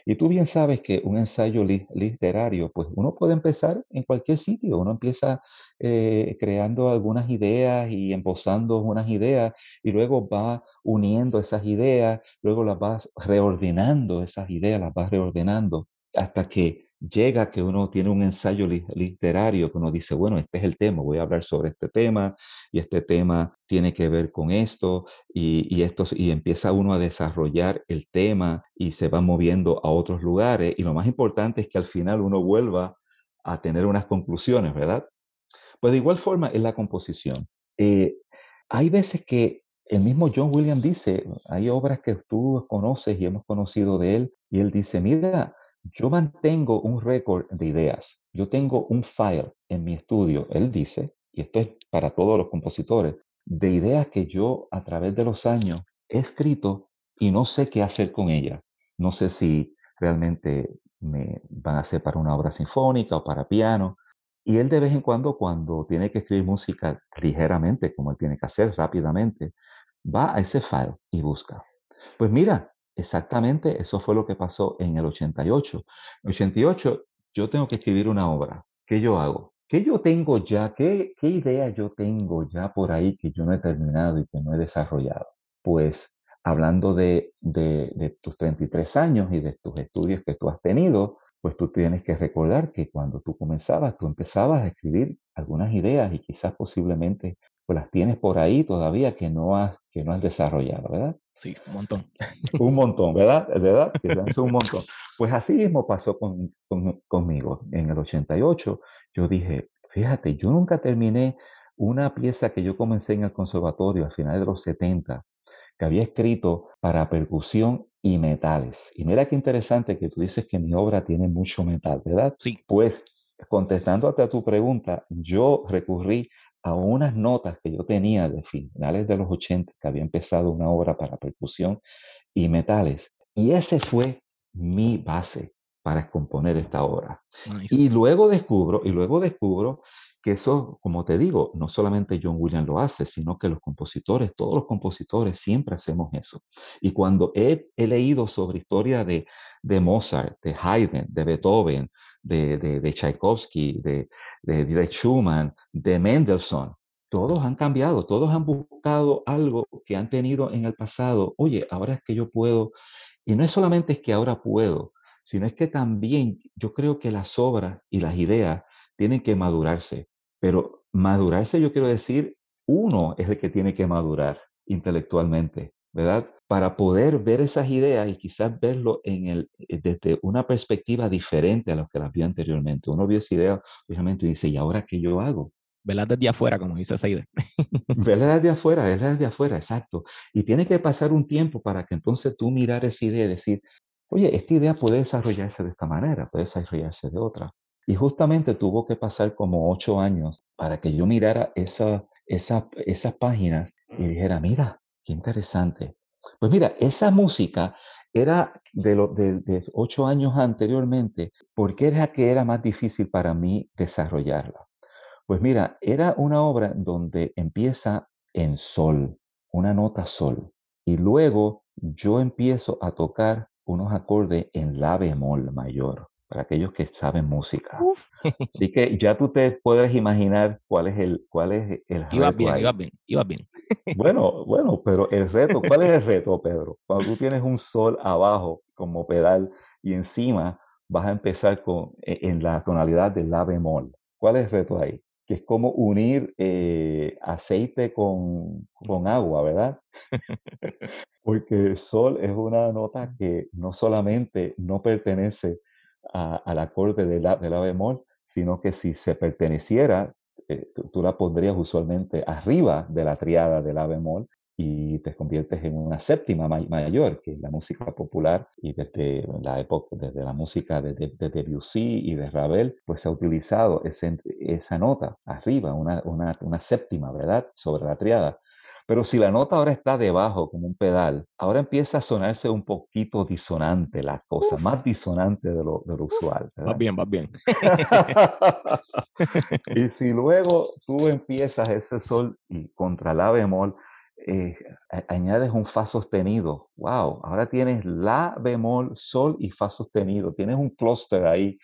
Y tú bien sabes que un ensayo literario, pues uno puede empezar en cualquier sitio, uno empieza eh, creando algunas ideas y embosando unas ideas y luego va uniendo esas ideas, luego las vas reordenando, esas ideas las vas reordenando hasta que llega que uno tiene un ensayo literario que uno dice, bueno, este es el tema, voy a hablar sobre este tema y este tema tiene que ver con esto y, y, esto, y empieza uno a desarrollar el tema y se va moviendo a otros lugares y lo más importante es que al final uno vuelva a tener unas conclusiones, ¿verdad? Pues de igual forma en la composición. Eh, hay veces que el mismo John Williams dice, hay obras que tú conoces y hemos conocido de él, y él dice, mira, yo mantengo un récord de ideas. Yo tengo un file en mi estudio, él dice, y esto es para todos los compositores, de ideas que yo a través de los años he escrito y no sé qué hacer con ellas. No sé si realmente me van a ser para una obra sinfónica o para piano, Y él de vez en cuando, cuando tiene que escribir música ligeramente, como él tiene que hacer rápidamente, va a ese file y busca. Pues mira, exactamente eso fue lo que pasó en el 88. En el 88 yo tengo que escribir una obra. ¿Qué yo hago? ¿Qué yo tengo ya? ¿Qué, qué idea yo tengo ya por ahí que yo no he terminado y que no he desarrollado? Pues hablando de, de, de tus 33 años y de tus estudios que tú has tenido, pues tú tienes que recordar que cuando tú comenzabas, tú empezabas a escribir algunas ideas y quizás posiblemente pues las tienes por ahí todavía que no has, que no has desarrollado, ¿verdad? Sí, un montón. [laughs] un montón, ¿verdad? ¿Verdad? Es un montón. Pues así mismo pasó con, conmigo. En el 88 yo dije, fíjate, yo nunca terminé una pieza que yo comencé en el conservatorio a finales de los 70, que había escrito para percusión y metales. Y mira qué interesante que tú dices que mi obra tiene mucho metal, ¿verdad? Sí. Pues contestándote a tu pregunta, yo recurrí a unas notas que yo tenía de finales de los 80, que había empezado una obra para percusión y metales. Y ese fue mi base para componer esta obra. Y luego descubro, y luego descubro que eso, como te digo, no solamente John Williams lo hace, sino que los compositores, todos los compositores siempre hachemos eso. Y cuando he, leído sobre historia de, de, Mozart, de Haydn, de Beethoven, de, de, de Tchaikovsky, de, de, Schumann, de Mendelssohn, todos han cambiado, todos han buscado algo que han tenido en el pasado. Oye, ahora es que yo puedo, y no es solamente es que ahora puedo, sino es que también yo creo que las obras y las ideas tienen que madurarse. Pero madurarse, yo quiero decir, uno es el que tiene que madurar intelectualmente, ¿verdad? Para poder ver esas ideas y quizás verlo en el, eh, desde una perspectiva diferente a lo que las vio anteriormente. Uno vio esa idea, obviamente, y dice, ¿y ahora qué yo hago? Verla desde afuera, como dice esa idea. [laughs] verla desde afuera, verla desde afuera, exacto. Y tiene que pasar un tiempo para que entonces tú mirar esa idea y decir, oye, esta idea puede desarrollarse de esta manera, puede desarrollarse de otra. Y justamente tuvo que pasar como ocho años para que yo mirara esa, esa, esas páginas y dijera, mira, qué interesante. Pues mira, esa música era de, lo, de, de ocho años anteriormente, ¿por qué era que era más difícil para mí desarrollarla? Pues mira, era una obra donde empieza en sol, una nota sol, y luego yo empiezo a tocar unos acordes en la bemol mayor para aquellos que saben música. [laughs] Así que ya tú te puedes imaginar cuál es el, cuál es el reto. Iba bien, iba bien, iba [laughs] bien. Bueno, bueno, pero el reto, ¿cuál es el reto, Pedro? Cuando tú tienes un sol abajo como pedal y encima vas a empezar con, e, en la tonalidad de la bemol. ¿Cuál es el reto ahí? Que es como unir eh, aceite con, con agua, ¿verdad? [laughs] Porque el sol es una nota que no solamente no pertenece al acorde de la, de la bemol, sino que si se perteneciera, eh, tú, la pondrías usualmente arriba de la triada de la bemol y te conviertes en una séptima mayor, que la música popular y desde la época, desde la música de, de, Debussy y de Ravel, pues se ha utilizado esa nota arriba, una, una, una séptima, ¿verdad?, sobre la triada. Pero si la nota ahora está debajo, como un pedal, ahora empieza a sonarse un poquito disonante la cosa, más disonante de lo, de lo usual. Va bien, va bien. [laughs] y si luego tú empiezas ese sol y contra la bemol, eh, añades un fa sostenido. Wow, ahora tienes la bemol, sol y fa sostenido. Tienes un clúster ahí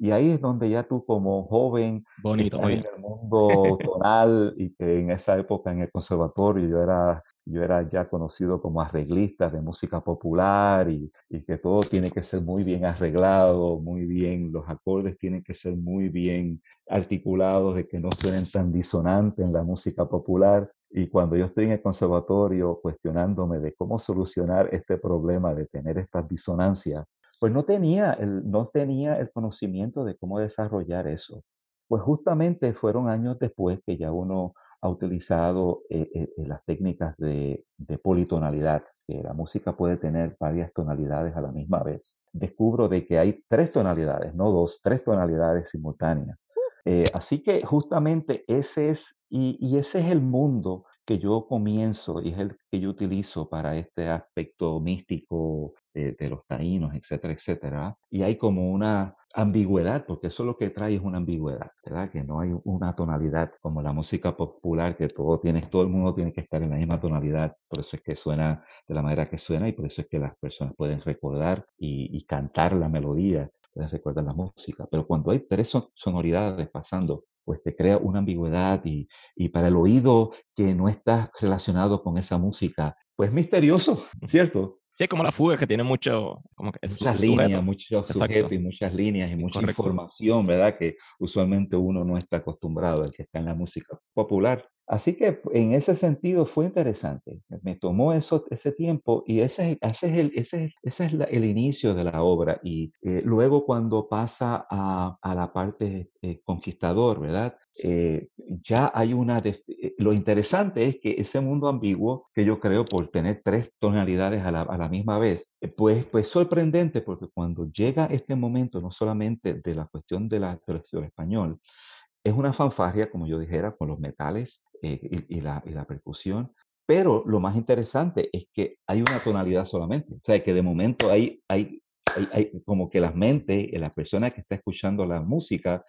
y ahí es donde ya tú como joven, Bonito, en el mundo tonal y que en esa época en el conservatorio yo era, yo era ya conocido como arreglista de música popular y, y que todo tiene que ser muy bien arreglado, muy bien, los acordes tienen que ser muy bien articulados, de que no suenen tan disonantes en la música popular. Y cuando yo estoy en el conservatorio cuestionándome de cómo solucionar este problema de tener estas disonancias, pues no tenía, el, no tenía el conocimiento de cómo desarrollar eso. Pues justamente fueron años después que ya uno ha utilizado eh, eh, eh, las técnicas de, de, politonalidad, que la música puede tener varias tonalidades a la misma vez. Descubro de que hay tres tonalidades, no dos, tres tonalidades simultáneas. así que justamente ese es, y, y ese es el mundo que yo comienzo y es el que yo utilizo para este aspecto místico de, los taínos, etcétera, etcétera. Y hay como una, ambigüedad, porque eso lo que trae es una ambigüedad, ¿verdad? Que no hay una tonalidad como la música popular, que todo, tiene, todo el mundo tiene que estar en la misma tonalidad, por eso es que suena de la manera que suena y por eso es que las personas pueden recordar y, cantar la melodía, recordar la música. Pero cuando hay tres sonoridades pasando, pues te crea una ambigüedad y, y para el oído que no está relacionado con esa música, pues misterioso, ¿cierto? Sí, es como la fuga que tiene mucho, como que muchas líneas, muchos sujetos y muchas líneas y mucha información, ¿verdad? Que usualmente uno no está acostumbrado, el que está en la música popular. Así que en ese sentido fue interesante. Me tomó eso, ese tiempo y ese, ese es, el, ese, ese es el inicio de la obra. Y eh, luego cuando pasa a, a la parte eh, conquistador, ¿verdad? Eh, ya hay una... Eh, lo interesante es que ese mundo ambiguo, que yo creo por tener tres tonalidades a la, a la misma vez, eh, pues, pues sorprendente porque cuando llega este momento, no solamente de la cuestión de la traducción español, es una fanfarria, como yo dijera, con los metales y, y, la, y la percusión, pero lo más interesante es que hay una tonalidad solamente. O sea, que de momento hay, hay hay, como que la mente, la persona que está escuchando la música,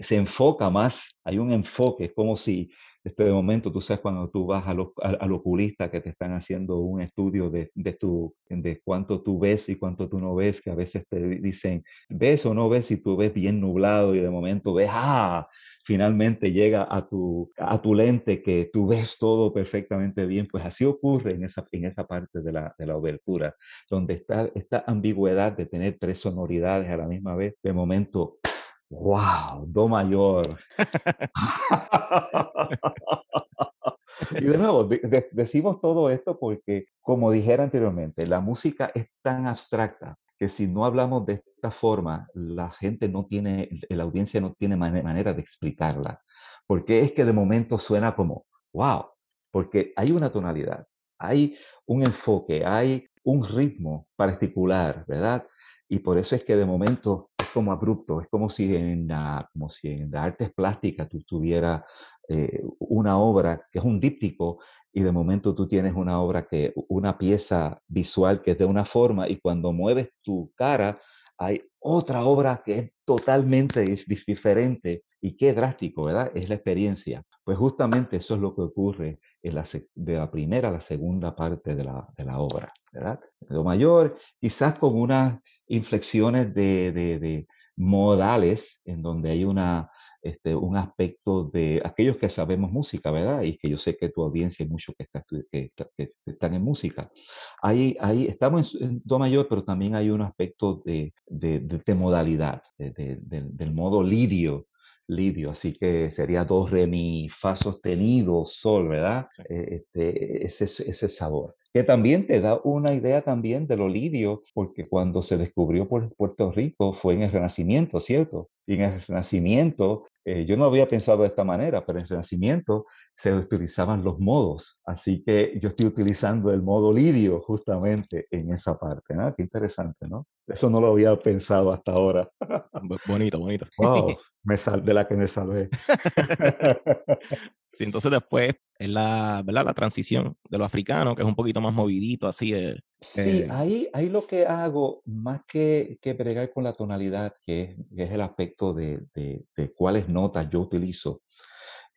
se enfoca más, hay un enfoque, es como si este momento, tú sabes, cuando tú vas al, al, oculista que te están haciendo un estudio de, de, tu, de cuánto tú ves y cuánto tú no ves, que a veces te dicen, ves o no ves, y tú ves bien nublado y de momento ves, ah, finalmente llega a tu, a tu lente que tú ves todo perfectamente bien, pues así ocurre en esa, en esa parte de la, de la obertura, donde está esta ambigüedad de tener tres sonoridades a la misma vez, de momento wow, do mayor. [laughs] y de nuevo, decimos todo esto porque, como dijera anteriormente, la música es tan abstracta que si no hablamos de esta forma, la gente no tiene, la audiencia no tiene manera de explicarla. Porque es que de momento suena como, wow, porque hay una tonalidad, hay un enfoque, hay un ritmo particular, ¿verdad? Y por eso es que de momento como abrupto, es como si en la, como si en las artes plásticas tú tuvieras eh, una obra que es un díptico y de momento tú tienes una obra que, una pieza visual que es de una forma y cuando mueves tu cara hay otra obra que es totalmente diferente y qué drástico, ¿verdad? Es la experiencia. Pues justamente eso es lo que ocurre de la primera a la segunda parte de la, de la obra, ¿verdad? Lo mayor, quizás con unas inflexiones de, de, de modales en donde hay una, este, un aspecto de aquellos que sabemos música, ¿verdad? Y que yo sé que tu audiencia hay muchos que, está, que, que, están en música. Ahí, ahí estamos en, Do mayor, pero también hay un aspecto de, de, de modalidad, del modo lidio, lidio, así que sería do, re, mi, fa sostenido, sol, ¿verdad? Eh, este, ese, ese sabor que también te da una idea también de lo lidio, porque cuando se descubrió por Puerto Rico fue en el Renacimiento, ¿cierto? Y en el Renacimiento, eh, yo no había pensado de esta manera, pero en el Renacimiento se utilizaban los modos, así que yo estoy utilizando el modo lidio justamente en esa parte, ¿no? Qué interesante, ¿no? Eso no lo había pensado hasta ahora. Bonito, bonito. Wow, [laughs] me sal, de la que me salvé. [laughs] sí, entonces después es la, ¿verdad? la transición de lo africano, que es un poquito más movidito, así. de sí, eh ahí, ahí lo que hago, más que, que bregar con la tonalidad, que es, que es el aspecto de, de, de, cuáles notas yo utilizo,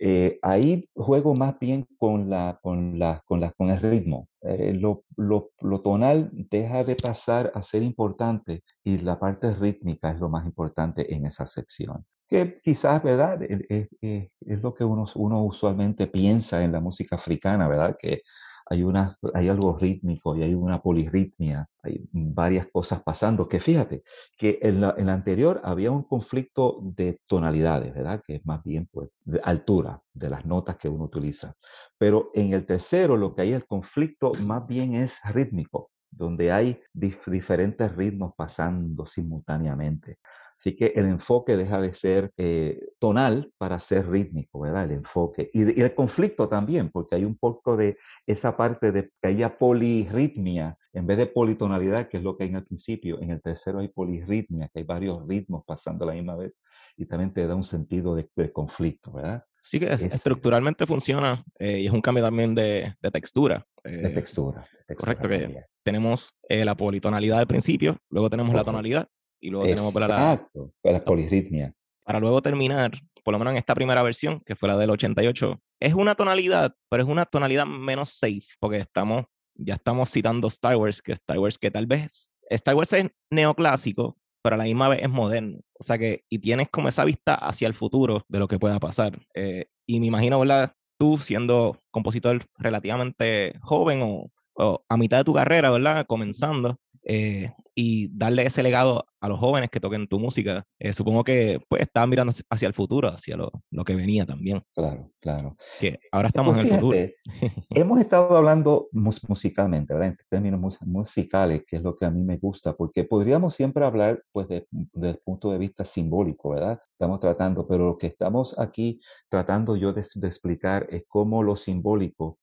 eh, ahí juego más bien con, la, con, la, con, la, con el ritmo. Eh, lo, lo, lo, tonal deja de pasar a ser importante y la parte rítmica es lo más importante en esa sección. Que quizás, ¿verdad? Es, es, lo que uno, uno usualmente piensa en la música africana, ¿verdad? Que hay, una, hay algo rítmico y hay una polirritmia, hay varias cosas pasando, que fíjate, que en la, en la anterior había un conflicto de tonalidades, ¿verdad? Que es más bien, pues, de altura de las notas que uno utiliza. Pero en el tercero lo que hay el conflicto más bien es rítmico, donde hay dif diferentes ritmos pasando simultáneamente. Así que el enfoque deja de ser eh, tonal para ser rítmico, ¿verdad? El enfoque. Y, y, el conflicto también, porque hay un poco de esa parte de que haya polirritmia en vez de politonalidad, que es lo que hay en el principio. En el tercero hay polirritmia, que hay varios ritmos pasando a la misma vez y también te da un sentido de, de conflicto, ¿verdad? Sí, que es, estructuralmente funciona eh, y es un cambio también de, de textura. Eh, de textura. textura correcto, que tenemos eh, la politonalidad al principio, luego tenemos la tonalidad y luego tenemos para la, la polirritmia. Para luego terminar, por lo menos en esta primera versión, que fue la del 88, es una tonalidad, pero es una tonalidad menos safe, porque estamos, ya estamos citando Star Wars, que Star Wars que tal vez, Star Wars es neoclásico, pero a la misma vez es moderno. O sea que, y tienes como esa vista hacia el futuro de lo que pueda pasar. Eh, y me imagino, ¿verdad? Tú siendo compositor relativamente joven o, a mitad de tu carrera, ¿verdad? Comenzando, eh, y darle ese legado a los jóvenes que toquen tu música. Eh, supongo que pues estaban mirando hacia el futuro, hacia lo, lo, que venía también. Claro, claro. Que ahora estamos en el futuro. [laughs] hemos estado hablando musicalmente, ¿verdad? En términos musicales, que es lo que a mí me gusta, porque podríamos siempre hablar pues desde el punto de vista simbólico, ¿verdad? Estamos tratando, pero lo que estamos aquí tratando yo de, de explicar es cómo lo simbólico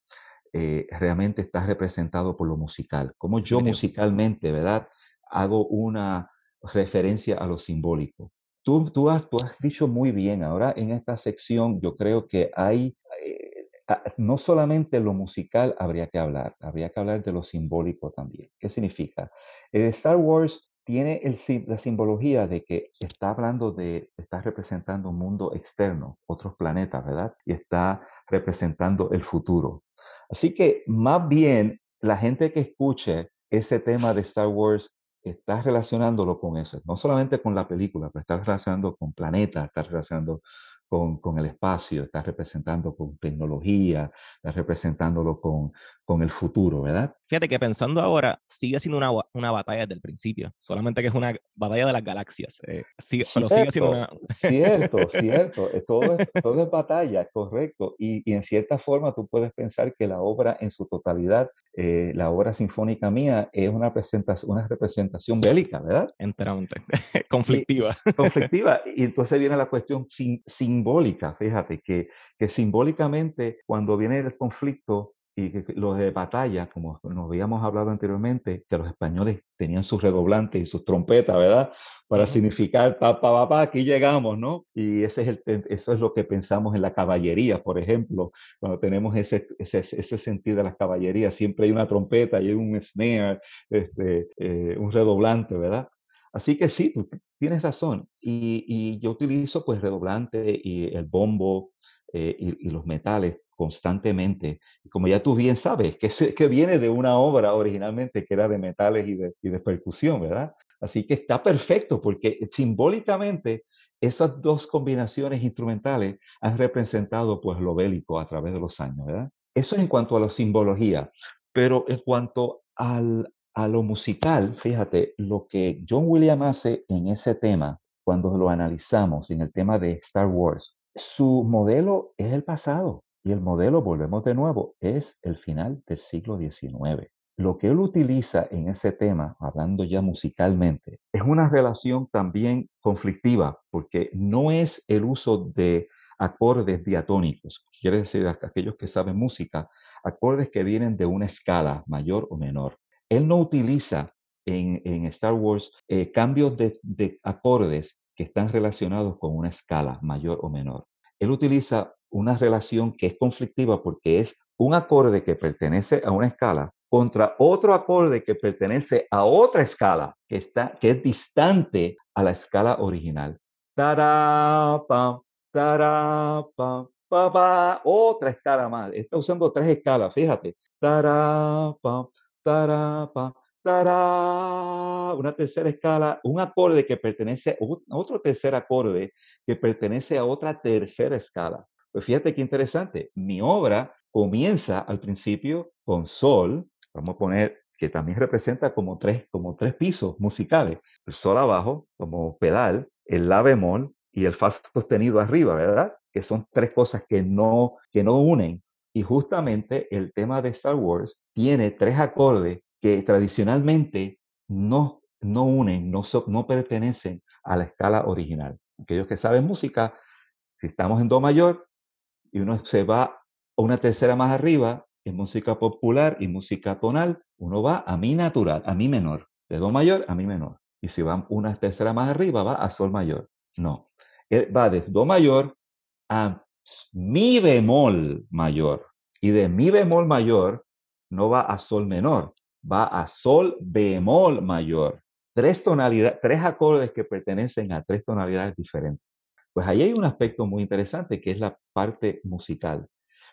eh, realmente está representado por lo musical. Como yo musicalmente, ¿verdad? Hago una referencia a lo simbólico. Tú, tú, has, tú has dicho muy bien, ahora en esta sección yo creo que hay, eh, no solamente lo musical habría que hablar, habría que hablar de lo simbólico también. ¿Qué significa? El Star Wars tiene el, la simbología de que está hablando de, está representando un mundo externo, otros planetas, ¿verdad? Y está representando el futuro. Así que más bien la gente que escuche ese tema de Star Wars está relacionándolo con eso, no solamente con la película, pero está relacionando con planetas, está relacionando con, con, el espacio, está representando con tecnología, está representándolo con, con el futuro, ¿verdad? Fíjate que pensando ahora, sigue siendo una, una batalla desde el principio, solamente que es una batalla de las galaxias, eh, sigue, pero sigue siendo una... cierto, [laughs] cierto, eh, todo es, todo es batalla, correcto, y, y, en cierta forma tú puedes pensar que la obra en su totalidad, eh, la obra sinfónica mía, es una, presentación, una representación bélica, ¿verdad? Enteramente, [laughs] conflictiva. conflictiva, [laughs] y entonces viene la cuestión sin, simbólica, fíjate, que, que simbólicamente cuando viene el conflicto, y que, los de batalla, como nos habíamos hablado anteriormente, que los españoles tenían sus redoblantes y sus trompetas, ¿verdad? Para significar, pa, pa, pa, aquí llegamos, ¿no? Y ese es el, eso es lo que pensamos en la caballería, por ejemplo, cuando tenemos ese, ese, ese sentido de la caballería, siempre hay una trompeta y hay un snare, este, eh, un redoblante, ¿verdad? Así que sí, tú tienes razón. Y, yo utilizo pues redoblante y el bombo eh, y, los metales constantemente. Como ya tú bien sabes, que, que viene de una obra originalmente que era de metales y de, y de percusión, ¿verdad? Así que está perfecto porque simbólicamente esas dos combinaciones instrumentales han representado pues lo bélico a través de los años, ¿verdad? Eso en cuanto a la simbología, pero en cuanto al, a lo musical, fíjate, lo que John Williams hace en ese tema, cuando lo analizamos en el tema de Star Wars, su modelo es el pasado. Y el modelo, volvemos de nuevo, es el final del siglo XIX. Lo que él utiliza en ese tema, hablando ya musicalmente, es una relación también conflictiva, porque no es el uso de acordes diatónicos, quiere decir aquellos que saben música, acordes que vienen de una escala mayor o menor. Él no utiliza en, Star Wars eh, cambios de, de acordes que están relacionados con una escala mayor o menor. Él utiliza una relación que es conflictiva porque es un acorde que pertenece a una escala contra otro acorde que pertenece a otra escala que, está, que es distante a la escala original. Tará, pam, tará, pam, pa, pa, otra escala más. Está usando tres escalas, fíjate. Tará, pam, tará, una tercera escala, un acorde que pertenece a otro tercer acorde que pertenece a otra tercera escala. Pues fíjate qué interesante. Mi obra comienza al principio con sol, vamos a poner que también representa como tres, como tres pisos musicales. El sol abajo como pedal, el la bemol y el fa sostenido arriba, ¿verdad? Que son tres cosas que no, que no unen. Y justamente el tema de Star Wars tiene tres acordes que tradicionalmente no, no unen, no, no pertenecen a la escala original. Aquellos que saben música, si estamos en Do mayor, y uno se va a una tercera más arriba, en música popular y música tonal, uno va a mi natural, a mi menor, de do mayor a mi menor. Y si va una tercera más arriba, va a sol mayor. No, él va de do mayor a mi bemol mayor. Y de mi bemol mayor no va a sol menor, va a sol bemol mayor. tres tonalidades, tres acordes que pertenecen a tres tonalidades diferentes. Pues ahí hay un aspecto muy interesante que es la parte musical.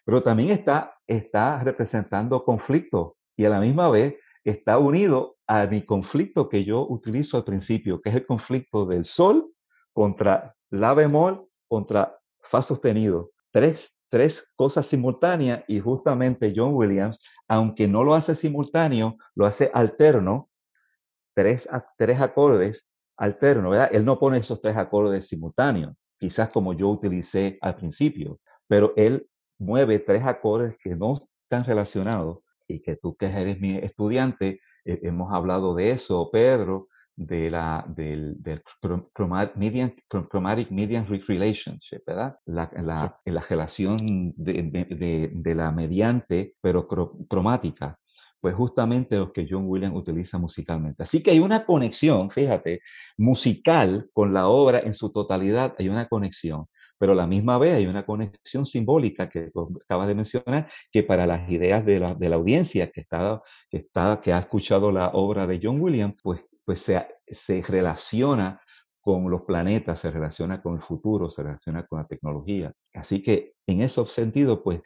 Pero también está, está representando conflicto y a la misma vez está unido a mi conflicto que yo utilizo al principio, que es el conflicto del sol contra la bemol contra sostenido. Tres, tres cosas simultáneas y justamente John Williams, aunque no lo hace simultáneo, lo hace alterno, tres, tres acordes alternos, ¿verdad? Él no pone esos tres acordes simultáneos, quizás como yo utilicé al principio, pero él mueve tres acordes que no están relacionados y que tú que eres mi estudiante, eh, hemos hablado de eso, Pedro, de la, del, del chromatic, median, chromatic median relationship, ¿verdad? La, la, la relación de, de, de, la mediante, pero cromática pues justamente los que John Williams utiliza musicalmente. Así que hay una conexión, fíjate, musical con la obra en su totalidad, hay una conexión, pero a la misma vez hay una conexión simbólica que acabas de mencionar, que para las ideas de la, de la audiencia que, está, que, está, que ha escuchado la obra de John Williams, pues, pues se, se relaciona con los planetas, se relaciona con el futuro, se relaciona con la tecnología. Así que en ese sentido, pues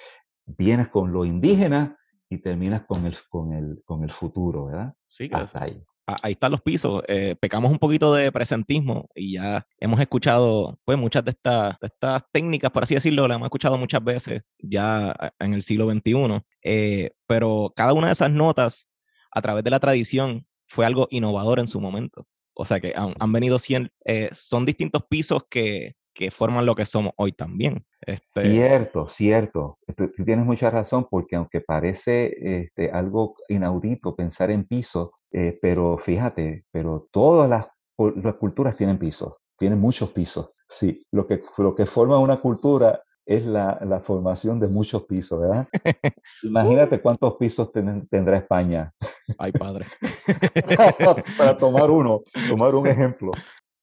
vienes con lo indígena, y terminas con el, con el, con el futuro, ¿verdad? Sí, ahí. Ahí están los pisos. Eh, pecamos un poquito de presentismo y ya hemos escuchado pues muchas de estas, de estas técnicas, por así decirlo, las hemos escuchado muchas veces ya en el siglo XXI. Eh, pero cada una de esas notas, a través de la tradición, fue algo innovador en su momento. O sea que han, venido siendo, eh, son distintos pisos que, que forman lo que somos hoy también. Este... Cierto, cierto. Tú, tienes mucha razón porque aunque parece este, algo inaudito pensar en pisos, eh, pero fíjate, pero todas las, las culturas tienen pisos, tienen muchos pisos. Sí, lo que, lo que forma una cultura es la, la formación de muchos pisos, ¿verdad? [laughs] Imagínate cuántos pisos tendrá España. Ay, padre. [laughs] Para tomar uno, tomar un ejemplo.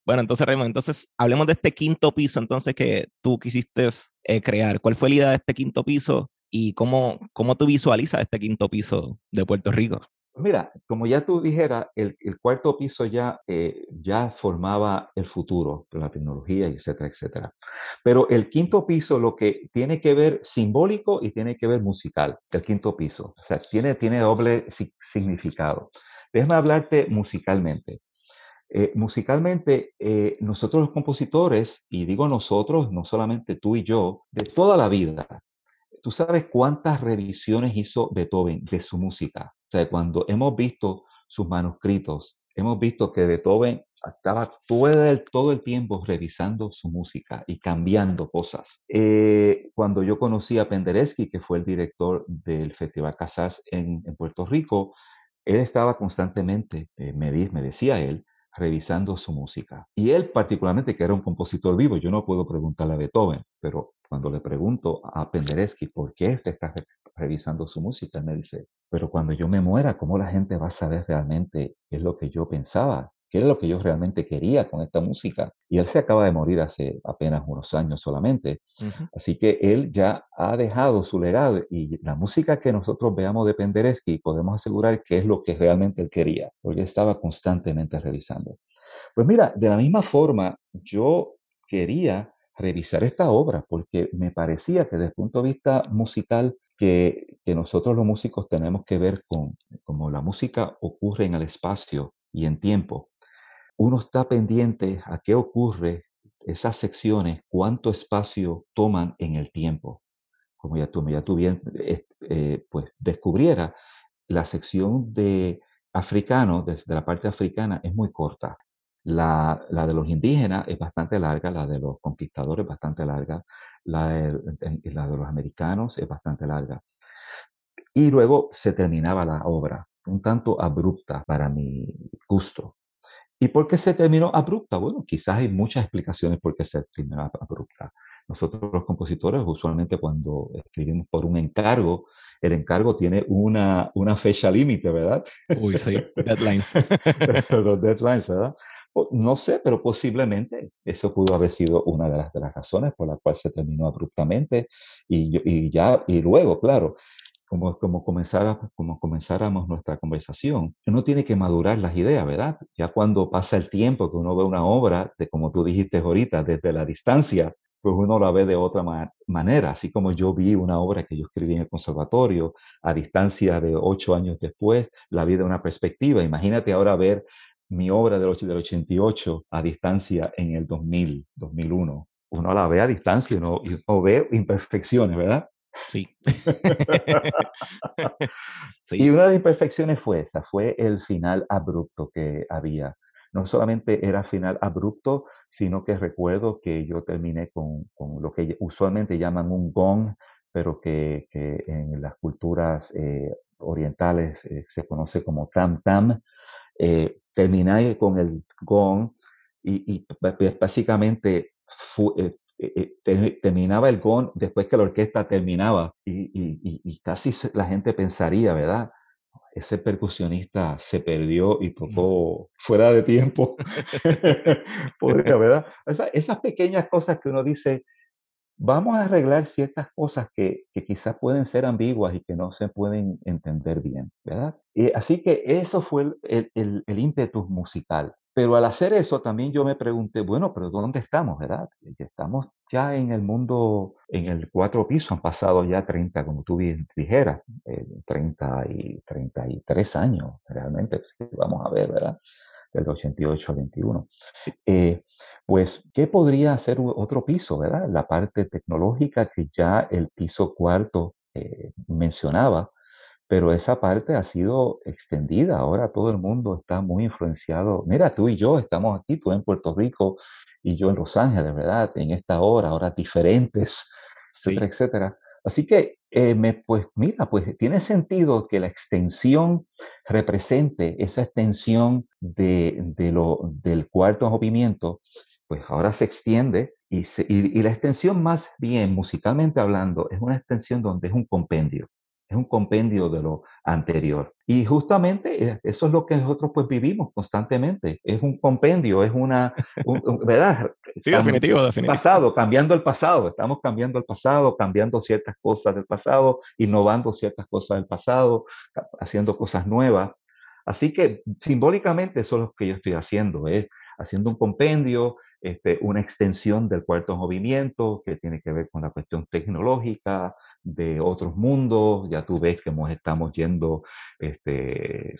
Bueno, entonces, Raymond, entonces hablemos de este quinto piso entonces que tú quisiste eh, crear. ¿Cuál fue la idea de este quinto piso y cómo, cómo tú visualizas este quinto piso de Puerto Rico? Mira, como ya tú dijeras, el, cuarto piso ya, eh, ya formaba el futuro la tecnología, etcétera, etcétera. Pero el quinto piso lo que tiene que ver simbólico y tiene que ver musical, el quinto piso. O sea, tiene, tiene doble significado. Déjame hablarte musicalmente. Eh, musicalmente, eh, nosotros los compositores, y digo nosotros, no solamente tú y yo, de toda la vida, tú sabes cuántas revisiones hizo Beethoven de su música. Sea, cuando hemos visto sus manuscritos, hemos visto que Beethoven estaba todo el, todo el tiempo revisando su música y cambiando cosas. Eh, cuando yo conocí a Penderecki, que fue el director del Festival Casas en, en Puerto Rico, él estaba constantemente, me, me decía él, revisando su música. Y él particularmente, que era un compositor vivo, yo no puedo preguntarle a Beethoven, pero cuando le pregunto a Penderecki por qué te está revisando su música, él me dice, pero cuando yo me muera, ¿cómo la gente va a saber realmente qué es lo que yo pensaba? ¿Qué es lo que yo realmente quería con esta música? Y él se acaba de morir hace apenas unos años solamente. Así que él ya ha dejado su legado y la música que nosotros veamos de Penderecki podemos asegurar que es lo que realmente él quería, porque estaba constantemente revisando. Pues mira, de la misma forma, yo quería revisar esta obra porque me parecía que desde el punto de vista musical que, nosotros los músicos tenemos que ver con cómo la música ocurre en el espacio y en tiempo uno está pendiente a qué ocurre esas secciones, cuánto espacio toman en el tiempo. Como ya tú, ya tú bien eh, eh, pues descubriera, la sección de africano, desde la parte africana, es muy corta. La, la, de los indígenas es bastante larga, la de los conquistadores es bastante larga, la de, la de los americanos es bastante larga. Y luego se terminaba la obra, un tanto abrupta para mi gusto. ¿Y por qué se terminó abrupta? Bueno, quizás hay muchas explicaciones por qué se terminó abrupta. Nosotros los compositores usualmente cuando escribimos por un encargo, el encargo tiene una, una fecha límite, ¿verdad? Uy, sí, deadlines. [laughs] los deadlines, ¿verdad? No sé, pero posiblemente eso pudo haber sido una de las, razones por las cuales se terminó abruptamente y, y ya, y luego, claro, como, como, comenzara, como comenzáramos nuestra conversación, uno tiene que madurar las ideas, ¿verdad? Ya cuando pasa el tiempo que uno ve una obra, de como tú dijiste ahorita, desde la distancia, pues uno la ve de otra manera, así como yo vi una obra que yo escribí en el conservatorio a distancia de ocho años después, la vi de una perspectiva. Imagínate ahora ver mi obra del, del 88 a distancia en el 2000, 2001. Uno la ve a distancia uno ve imperfecciones, ¿verdad? Sí. [laughs] sí. Y una de las imperfecciones fue esa, fue el final abrupto que había. No solamente era final abrupto, sino que recuerdo que yo terminé con, con lo que usualmente llaman un gong, pero que, que en las culturas eh, orientales eh, se conoce como tam tam. Eh, terminé con el gong y, y básicamente eh, eh, eh, terminaba el gong después que la orquesta terminaba y, casi la gente pensaría, ¿verdad? Ese percusionista se perdió y tocó fuera de tiempo. [laughs] [laughs] ¿verdad? esas pequeñas cosas que uno dice, vamos a arreglar ciertas cosas que, quizás pueden ser ambiguas y que no se pueden entender bien, ¿verdad? Y así que eso fue el, el, el ímpetu musical. Pero al hacer eso también yo me pregunté, bueno, pero ¿dónde estamos, verdad? Estamos ya en el mundo, en el cuatro piso, han pasado ya 30, como tú dijeras, 30 eh, y 33 años, realmente, pues, vamos a ver, ¿verdad? Del 88 al 21. Eh, pues, ¿qué podría hacer otro piso, verdad? La parte tecnológica que ya el piso cuarto eh, mencionaba, pero esa parte ha sido extendida. Ahora todo el mundo está muy influenciado. Mira, tú y yo estamos aquí, tú en Puerto Rico y yo en Los Ángeles, ¿verdad? En esta hora, horas diferentes, etcétera, etcétera. Así que, eh, me, pues mira, pues tiene sentido que la extensión represente esa extensión de, de lo, del cuarto movimiento, pues ahora se extiende y, y, y la extensión más bien, musicalmente hablando, es una extensión donde es un compendio es un compendio de lo anterior. Y justamente eh, eso es lo que nosotros pues vivimos constantemente. Es un compendio, es una, ¿verdad? Sí, definitivo, definitivo. Pasado, cambiando el pasado. Estamos cambiando el pasado, cambiando ciertas cosas del pasado, innovando ciertas cosas del pasado, haciendo cosas nuevas. Así que simbólicamente eso es lo que yo estoy haciendo, es haciendo un compendio, este, una extensión del cuarto movimiento que tiene que ver con la cuestión tecnológica de otros mundos. Ya tú ves que estamos yendo, este,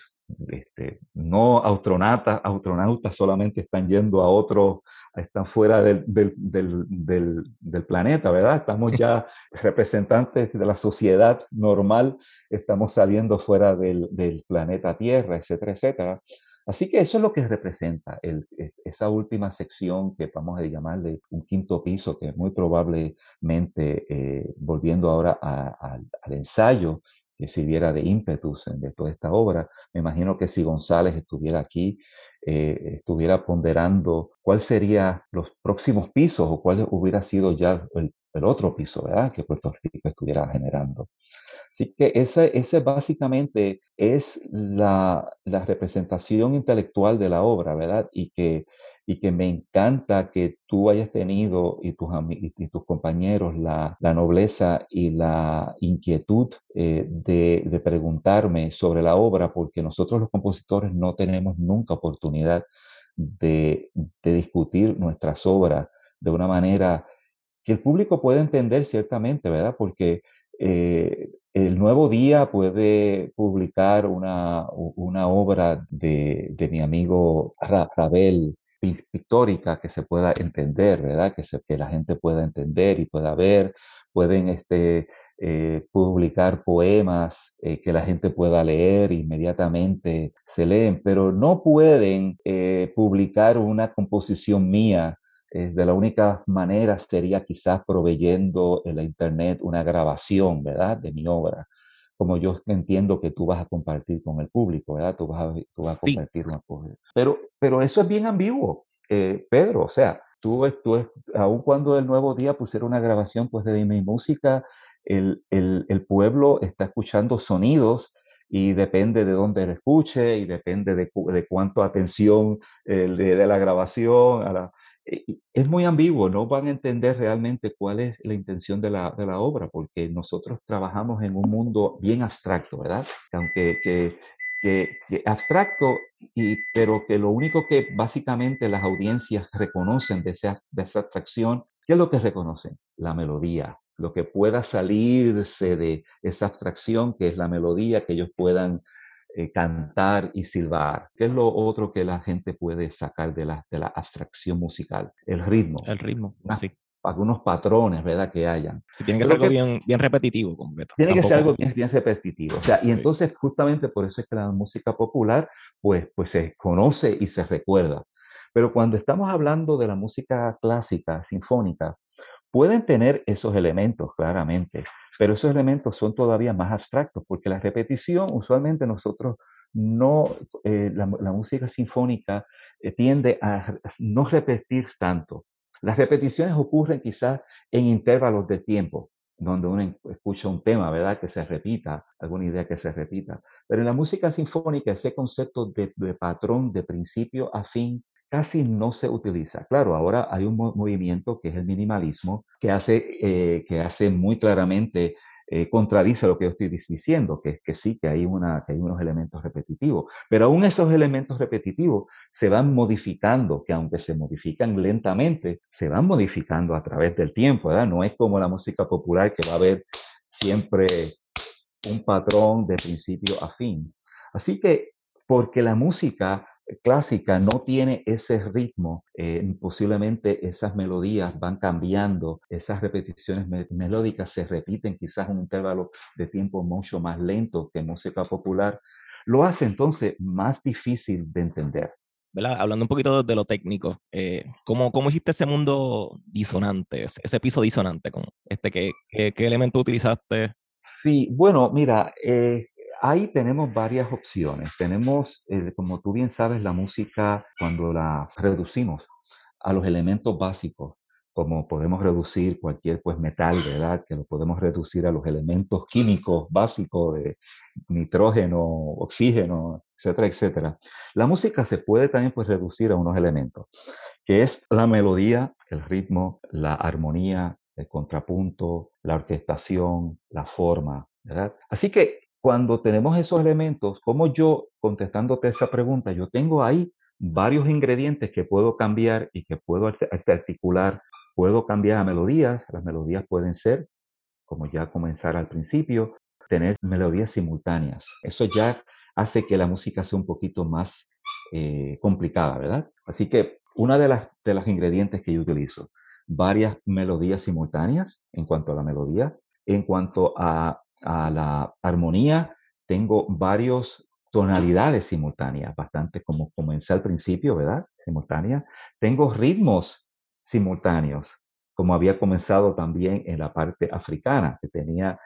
este, no astronautas, astronautas solamente están yendo a otros, están fuera del, del, del, del, planeta, ¿verdad? Estamos [laughs] ya representantes de la sociedad normal, estamos saliendo fuera del, del planeta Tierra, etcétera, etcétera. Así que eso es lo que representa el, e, esa última sección que vamos a llamarle un quinto piso, que muy probablemente, eh, volviendo ahora al ensayo, que sirviera de ímpetus de toda esta obra, me imagino que si González estuviera aquí, eh, estuviera ponderando cuál serían los próximos pisos o cuál hubiera sido ya el, el otro piso, ¿verdad? Que Puerto Rico estuviera generando. Así que ese, ese básicamente es la, la, representación intelectual de la obra, ¿verdad? Y que, y que me encanta que tú hayas tenido y tus, y tus compañeros la, la, nobleza y la inquietud eh, de, de, preguntarme sobre la obra, porque nosotros los compositores no tenemos nunca oportunidad de, de discutir nuestras obras de una manera que el público pueda entender ciertamente, ¿verdad? Porque eh, el Nuevo Día puede publicar una, una obra de, de, mi amigo Rabel pictórica que se pueda entender, ¿verdad? Que, se, que la gente pueda entender y pueda ver. Pueden este, eh, publicar poemas eh, que la gente pueda leer inmediatamente, se leen, pero no pueden publicar una composición mía eh, de la única manera sería quizás proveyendo en la internet una grabación, ¿verdad? De mi obra. Como yo entiendo que tú vas a compartir con el público, ¿verdad? Tú vas a, tú vas a compartir una cosa. Pero, pero eso es bien ambiguo, eh, Pedro. O sea, tú, tú, aun cuando el nuevo día pusiera una grabación pues, de mi música, el, el, el pueblo está escuchando sonidos y depende de dónde lo escuche y depende de, de cuánto atención eh, le dé la grabación a la, es muy ambiguo, no van a entender realmente cuál es la intención de la, de la obra, porque nosotros trabajamos en un mundo bien abstracto, ¿verdad? Aunque que, que, abstracto, y, pero que lo único que básicamente las audiencias reconocen de esa, de esa abstracción, ¿qué es lo que reconocen? La melodía, lo que pueda salirse de esa abstracción, que es la melodía, que ellos puedan eh, cantar y silbar. ¿Qué es lo otro que la gente puede sacar de la, de la abstracción musical? El ritmo. El ritmo, sí. Algunos patrones, ¿verdad? Que hayan. Sí, tiene que ser algo bien, bien repetitivo. Tiene que ser algo bien, bien repetitivo. O sea, y entonces justamente por eso es que la música popular, pues, pues se conoce y se recuerda. Pero cuando estamos hablando de la música clásica, sinfónica, pueden tener esos elementos, claramente, pero esos elementos son todavía más abstractos, porque la repetición, usualmente nosotros no, eh, la, música sinfónica eh, tiende a no repetir tanto. Las repeticiones ocurren quizás en intervalos de tiempo, donde uno escucha un tema, ¿verdad? Que se repita, alguna idea que se repita. Pero en la música sinfónica, ese concepto de, patrón de principio a fin casi no se utiliza. Claro, ahora hay un movimiento que es el minimalismo, que hace, eh, que hace muy claramente, eh, contradice lo que yo estoy diciendo, que, que sí, que hay, una, que hay unos elementos repetitivos, pero aún esos elementos repetitivos se van modificando, que aunque se modifican lentamente, se van modificando a través del tiempo, ¿verdad? No es como la música popular que va a haber siempre un patrón de principio a fin. Así que, porque la música clásica no tiene ese ritmo, eh, posiblemente esas melodías van cambiando, esas repeticiones melódicas se repiten quizás en un intervalo de tiempo mucho más lento que música popular, lo hace entonces más difícil de entender. ¿verdad? Hablando un poquito de lo técnico, eh, ¿cómo, ¿cómo, hiciste ese mundo disonante, ese, piso disonante? Con este, ¿qué, qué, qué elemento utilizaste? Sí, bueno, mira, eh, Ahí tenemos varias opciones. Tenemos, eh, como tú bien sabes, la música cuando la reducimos a los elementos básicos, como podemos reducir cualquier pues, metal, ¿verdad? Que lo podemos reducir a los elementos químicos básicos de nitrógeno, oxígeno, etcétera, etcétera. La música se puede también pues, reducir a unos elementos, que es la melodía, el ritmo, la armonía, el contrapunto, la orquestación, la forma, ¿verdad? Así que cuando tenemos esos elementos, como yo, contestándote esa pregunta, yo tengo ahí varios ingredientes que puedo cambiar y que puedo articular. Puedo cambiar a melodías. Las melodías pueden ser, como ya comenzar al principio, tener melodías simultáneas. Eso ya hace que la música sea un poquito más eh, complicada, ¿verdad? Así que una de las, de los ingredientes que yo utilizo, varias melodías simultáneas en cuanto a la melodía, en cuanto a a la armonía, tengo varios tonalidades simultáneas, bastante como comencé al principio, ¿verdad? Simultáneas. Tengo ritmos simultáneos, como había comenzado también en la parte africana, que tenía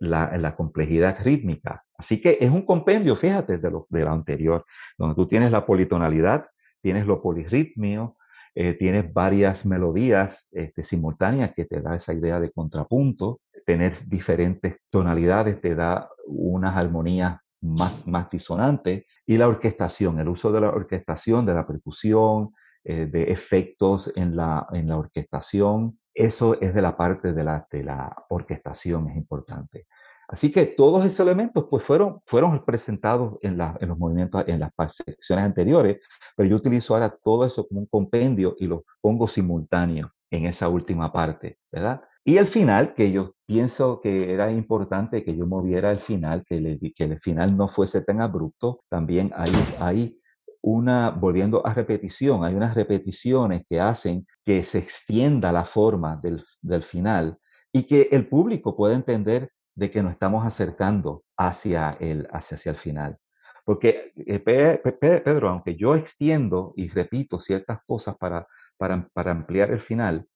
la, la complejidad rítmica. Así que es un compendio, fíjate, de lo, de lo anterior, donde tú tienes la politonalidad, tienes lo polirritmio, eh, tienes varias melodías este, simultáneas que te da esa idea de contrapunto, tener diferentes tonalidades te da unas armonías más, más disonantes y la orquestación, el uso de la orquestación, de la percusión, eh, de efectos en la, en la orquestación, eso es de la parte de la, de la orquestación, es importante. Así que todos esos elementos pues fueron, fueron presentados en, en los movimientos, en las secciones anteriores, pero yo utilizo ahora todo eso como un compendio y lo pongo simultáneo en esa última parte, ¿verdad? Y el final, que yo pienso que era importante que yo moviera el final, que, que el final no fuese tan abrupto, también hay, hay una, volviendo a repetición, hay unas repeticiones que hacen que se extienda la forma del, del final y que el público pueda entender de que nos estamos acercando hacia el, hacia, el final. Porque, eh, Pedro, aunque yo extiendo y repito ciertas cosas para, para, para ampliar el final,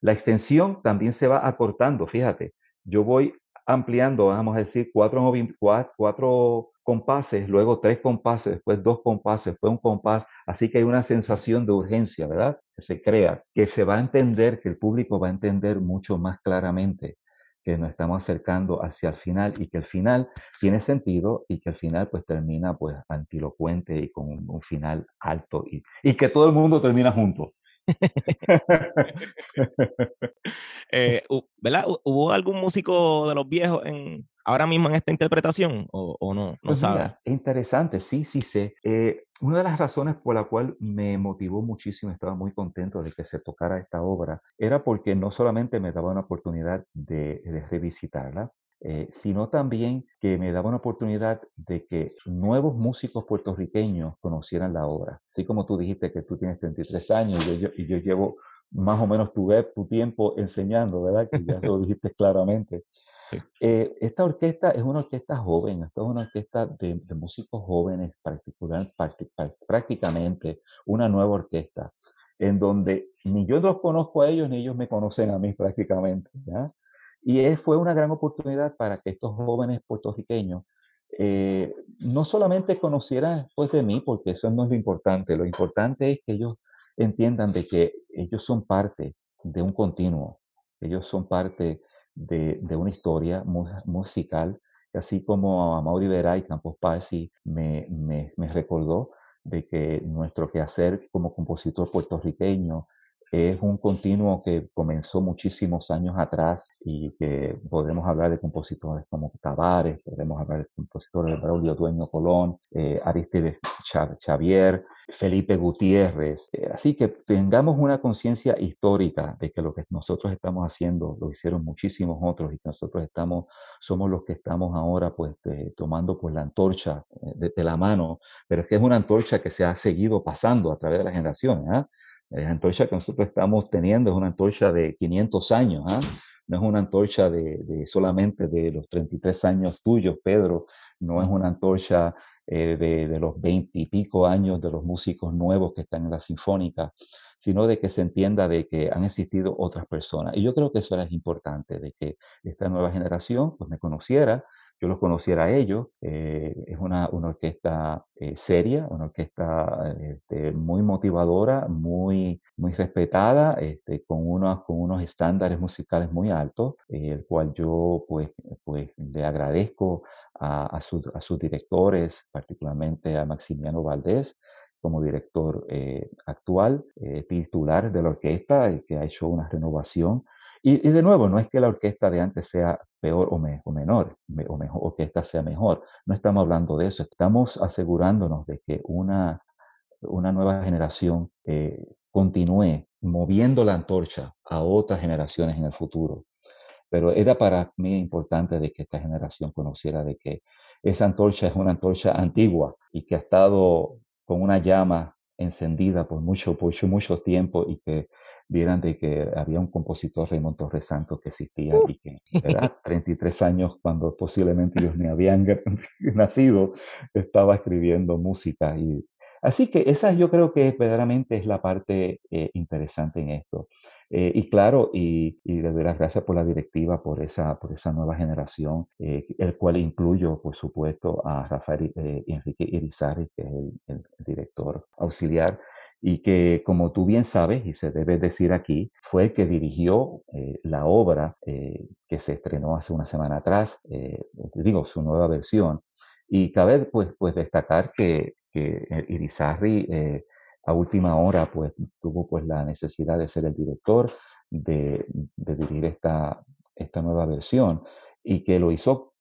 la extensión también se va acortando, fíjate. Yo voy ampliando, vamos a decir, cuatro, cuatro, compases, luego tres compases, después dos compases, después un compás. Así que hay una sensación de urgencia, ¿verdad? Que se crea, que se va a entender, que el público va a entender mucho más claramente que nos estamos acercando hacia el final y que el final tiene sentido y que el final pues termina pues antilocuente y con un, final alto y, y, que todo el mundo termina junto. Eh, ¿Verdad? ¿Hubo algún músico de los viejos en, ahora mismo en esta interpretación o, no? No pues interesante, sí, sí sé. Eh, una de las razones por la cual me motivó muchísimo, estaba muy contento de que se tocara esta obra, era porque no solamente me daba una oportunidad de revisitarla, eh, sino también que me daba una oportunidad de que nuevos músicos puertorriqueños conocieran la obra. Así como tú dijiste que tú tienes 33 años y yo, y yo llevo más o menos tu, tu tiempo enseñando, ¿verdad? Que ya lo [laughs] dijiste claramente. Sí. Eh, esta orquesta es una orquesta joven, esta es una orquesta de, músicos jóvenes, particular, prácticamente una nueva orquesta, en donde ni yo los conozco a ellos ni ellos me conocen a mí prácticamente. ¿ya? Y fue una gran oportunidad para que estos jóvenes puertorriqueños eh, no solamente conocieran después de mí, porque eso no es lo importante, lo importante es que ellos entiendan de que ellos son parte de un continuo, ellos son parte de, una historia musical, así como a Mauri y Campos Parsi me, me, me recordó de que nuestro quehacer como compositor puertorriqueño es un continuo que comenzó muchísimos años atrás y que podemos hablar de compositores como Tavares, podemos hablar de compositores de Braulio Dueño Colón, eh, Aristides Xavier, Felipe Gutiérrez. Eh, así que tengamos una conciencia histórica de que lo que nosotros estamos haciendo lo hicieron muchísimos otros y que nosotros estamos, somos los que estamos ahora pues eh, tomando pues la antorcha de, de, la mano, pero es que es una antorcha que se ha seguido pasando a través de las generaciones. ¿eh? La antorcha que nosotros estamos teniendo es una antorcha de 500 años, ¿ah? no es una antorcha de, solamente de los 33 años tuyos, Pedro, no es una antorcha eh, de, los 20 y pico años de los músicos nuevos que están en la sinfónica, sino de que se entienda de que han existido otras personas. Y yo creo que eso era importante, de que esta nueva generación pues me conociera, yo los conociera a ellos. Eh, es una, una orquesta eh, seria, una orquesta este, muy motivadora, muy, muy respetada, este, con, unos, con unos estándares musicales muy altos, eh, el cual yo pues, pues le agradezco a, a, a, sus directores, particularmente a Maximiano Valdés, como director actual, titular de la orquesta, y que ha hecho una renovación y, de nuevo, no es que la orquesta de antes sea peor o, menor, o mejor, o que esta sea mejor. No estamos hablando de eso. Estamos asegurándonos de que una, una nueva generación eh, continúe moviendo la antorcha a otras generaciones en el futuro. Pero era para mí importante de que esta generación conociera de que esa antorcha es una antorcha antigua y que ha estado con una llama encendida por mucho, por mucho, mucho tiempo y que vieran de que había un compositor, Raymond Torres Santos, que existía uh. y que, ¿verdad? 33 años cuando posiblemente ellos ni habían [laughs] nacido, estaba escribiendo música. Y, así que esa yo creo que verdaderamente es la parte eh, interesante en esto. Eh, y claro, y, y, le doy las gracias por la directiva, por esa, por esa nueva generación, eh, el cual incluyo, por supuesto, a Rafael Enrique Irizarry, que es el, director auxiliar y que, como tú bien sabes, y se debe decir aquí, fue el que dirigió la obra que se estrenó hace una semana atrás, digo, su nueva versión. Y cabe pues, pues destacar que, que Irizarry a última hora pues tuvo pues la necesidad de ser el director, de, de dirigir esta, esta nueva versión y que lo hizo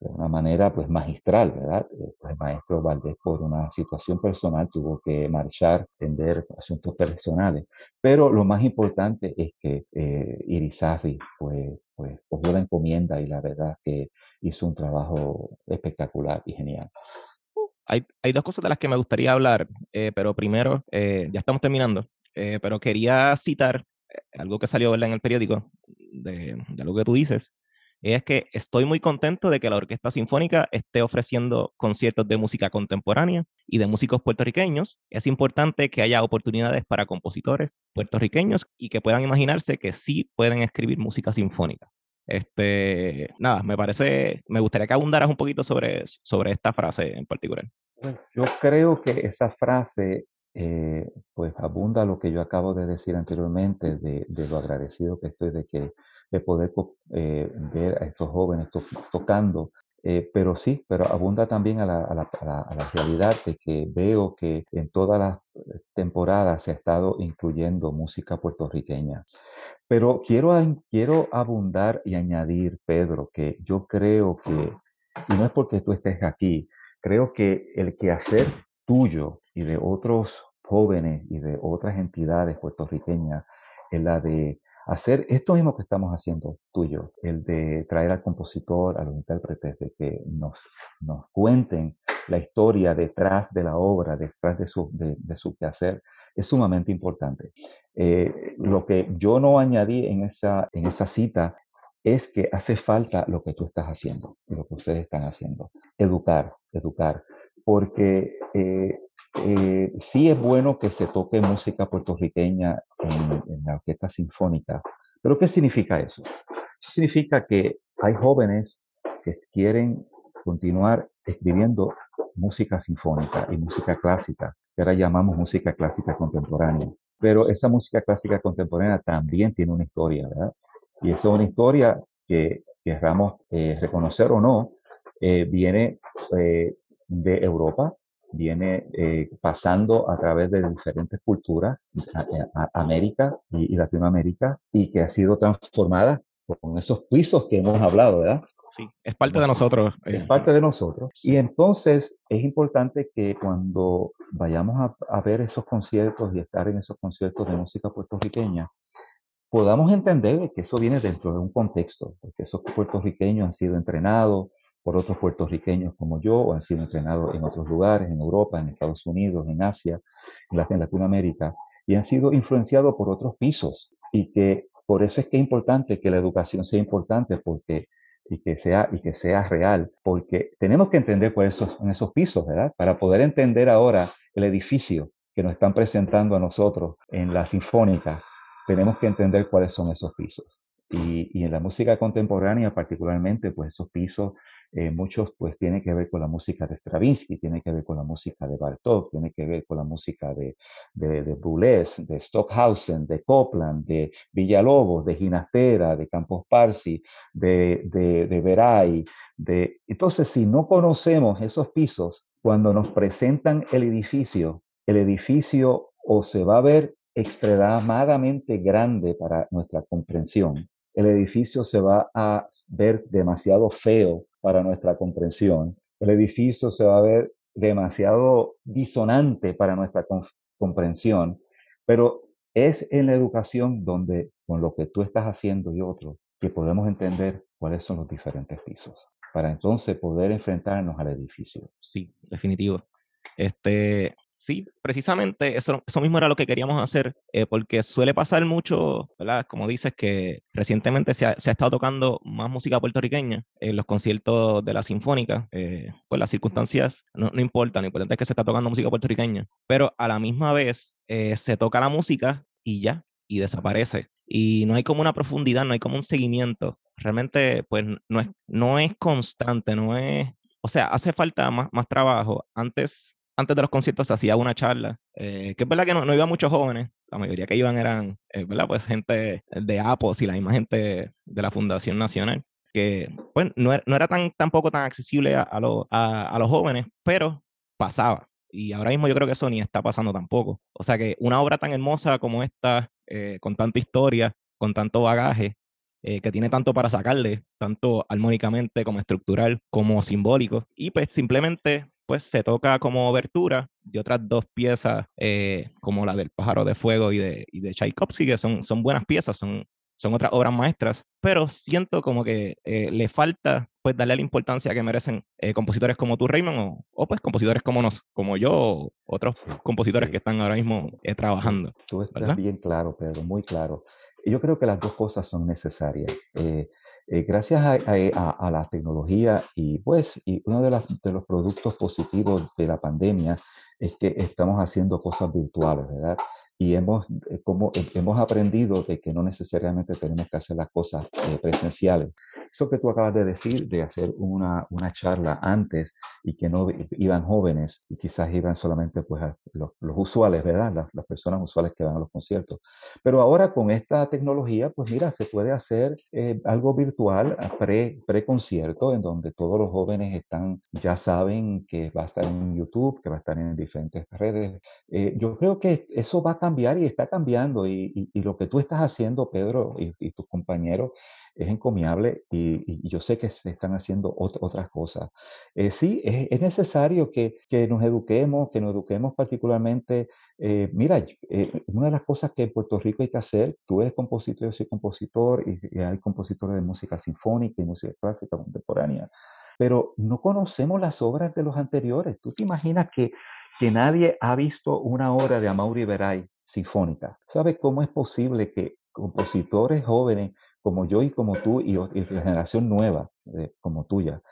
de una manera pues magistral, ¿verdad? Eh, pues el maestro Valdés por una situación personal tuvo que marchar, atender asuntos personales, pero lo más importante es que eh, Irizarry pues, pues cogió la encomienda y la verdad que hizo un trabajo espectacular y genial. Hay, hay dos cosas de las que me gustaría hablar, eh, pero primero, eh, ya estamos terminando, pero quería citar algo que salió en el periódico de, de algo que tú dices, es que estoy muy contento de que la Orquesta Sinfónica esté ofreciendo conciertos de música contemporánea y de músicos puertorriqueños. Es importante que haya oportunidades para compositores puertorriqueños y que puedan imaginarse que sí pueden escribir música sinfónica. Este, nada, me parece, me gustaría que abundaras un poquito sobre, sobre esta frase en particular. Yo creo que esa frase eh, pues abunda lo que yo acabo de decir anteriormente de, lo agradecido que estoy de que de poder eh, ver a estos jóvenes tocando Eh, pero sí, pero abunda también a la, realidad de que veo que en todas las temporadas se ha estado incluyendo música puertorriqueña. Pero quiero, quiero abundar y añadir, Pedro, que yo creo que, y no es porque tú estés aquí, creo que el quehacer tuyo y de otros jóvenes y de otras entidades puertorriqueñas es la de hacer esto mismo que estamos haciendo tuyo, el de traer al compositor, a los intérpretes, de que nos, nos cuenten la historia detrás de la obra, detrás de su, de, su quehacer, es sumamente importante. Eh, lo que yo no añadí en esa, en esa cita es que hace falta lo que tú estás haciendo y lo que ustedes están haciendo. Educar, educar. Porque eh, eh, sí es bueno que se toque música puertorriqueña en, la orquesta sinfónica, pero ¿qué significa eso? Eso significa que hay jóvenes que quieren continuar escribiendo música sinfónica y música clásica, que ahora llamamos música clásica contemporánea. Pero esa música clásica contemporánea también tiene una historia, ¿verdad? Y esa es una historia que querramos eh, reconocer o no, eh, viene eh, de Europa, viene eh, pasando a través de diferentes culturas, América y, Latinoamérica, y que ha sido transformada con esos pisos que hemos hablado, ¿verdad? Sí, es parte de nosotros. Es parte de nosotros. Y entonces es importante que cuando vayamos a, a ver esos conciertos y estar en esos conciertos de música puertorriqueña, podamos entender que eso viene dentro de un contexto, porque esos puertorriqueños han sido entrenados, por otros puertorriqueños como yo o han sido entrenados en otros lugares, en Europa, en Estados Unidos, en Asia, en Latinoamérica, y han sido influenciados por otros pisos. Y que por eso es que es importante que la educación sea importante porque y que sea y que sea real, porque tenemos que entender cuáles son esos pisos, ¿verdad? Para poder entender ahora el edificio que nos están presentando a nosotros en la sinfónica, tenemos que entender cuáles son esos pisos. Y, y, en la música contemporánea particularmente, pues esos pisos eh, muchos pues tienen que ver con la música de Stravinsky, tiene que ver con la música de Bartók, tiene que ver con la música de, de, de Boulez, de Stockhausen, de Copland, de Villalobos, de Ginastera, de Campos Parsi, de, de, de Veray. De... Entonces, si no conocemos esos pisos, cuando nos presentan el edificio, el edificio o se va a ver extremadamente grande para nuestra comprensión, el edificio se va a ver demasiado feo para nuestra comprensión. El edificio se va a ver demasiado disonante para nuestra comprensión, pero es en la educación donde, con lo que tú estás haciendo y otros, que podemos entender cuáles son los diferentes pisos, para entonces poder enfrentarnos al edificio. Sí, definitivo. Este, sí, precisamente eso, eso mismo era lo que queríamos hacer, eh, porque suele pasar mucho, ¿verdad? Como dices, que recientemente se ha, se ha, estado tocando más música puertorriqueña en los conciertos de la Sinfónica, eh, pues las circunstancias no, no, importan, lo importante es que se está tocando música puertorriqueña, pero a la misma vez eh, se toca la música y ya, y desaparece. Y no hay como una profundidad, no hay como un seguimiento. Realmente, pues no es, no es constante, no es... O sea, hace falta más, más trabajo. Antes antes de los conciertos se hacía una charla, eh, que es verdad que no, no iban muchos jóvenes, la mayoría que iban eran, eh, ¿verdad? Pues gente de APOS y la misma gente de la Fundación Nacional, que pues no era, no era tan, tampoco tan accesible a, a, a, los jóvenes, pero pasaba. Y ahora mismo yo creo que eso ni está pasando tampoco. O sea que una obra tan hermosa como esta, eh, con tanta historia, con tanto bagaje, eh, que tiene tanto para sacarle, tanto armónicamente como estructural, como simbólico, y pues simplemente pues se toca como obertura de otras dos piezas eh, como la del pájaro de fuego y de, y de Tchaikovsky, que son, son buenas piezas, son, son otras obras maestras, pero siento como que eh, le falta pues darle la importancia que merecen eh, compositores como tú, Raymond, o, o, pues compositores como nos, como yo, o otros compositores sí. que están ahora mismo eh, trabajando. Tú estás ¿verdad? bien claro, Pedro, muy claro. Yo creo que las dos cosas son necesarias. Eh, eh, gracias a, a, a, la tecnología y pues y uno de, los productos positivos de la pandemia es que estamos haciendo cosas virtuales, ¿verdad? Y hemos, eh, como, hemos aprendido de que no necesariamente tenemos que hacer las cosas eh, presenciales. Eso que tú acabas de decir, de hacer una, una charla antes y que no iban jóvenes y quizás iban solamente pues los, los, usuales, ¿verdad? Las, las, personas usuales que van a los conciertos. Pero ahora con esta tecnología, pues mira, se puede hacer eh, algo virtual, pre, pre-concierto, en donde todos los jóvenes están, ya saben que va a estar en YouTube, que va a estar en diferentes redes. Eh, yo creo que eso va a cambiar y está cambiando y, y, lo que tú estás haciendo, Pedro, y tus compañeros, es encomiable y, yo sé que se están haciendo otras cosas. Eh, sí, es, necesario que, que, nos eduquemos, que nos eduquemos particularmente. Eh, mira, eh, una de las cosas que en Puerto Rico hay que hacer, tú eres compositor, yo soy compositor y, hay compositores de música sinfónica y música clásica contemporánea, pero no conocemos las obras de los anteriores. ¿Tú te imaginas que, que nadie ha visto una obra de Amaury Veray sinfónica? ¿Sabes cómo es posible que compositores jóvenes como yo y como tú y, y la generación nueva eh, como tuya,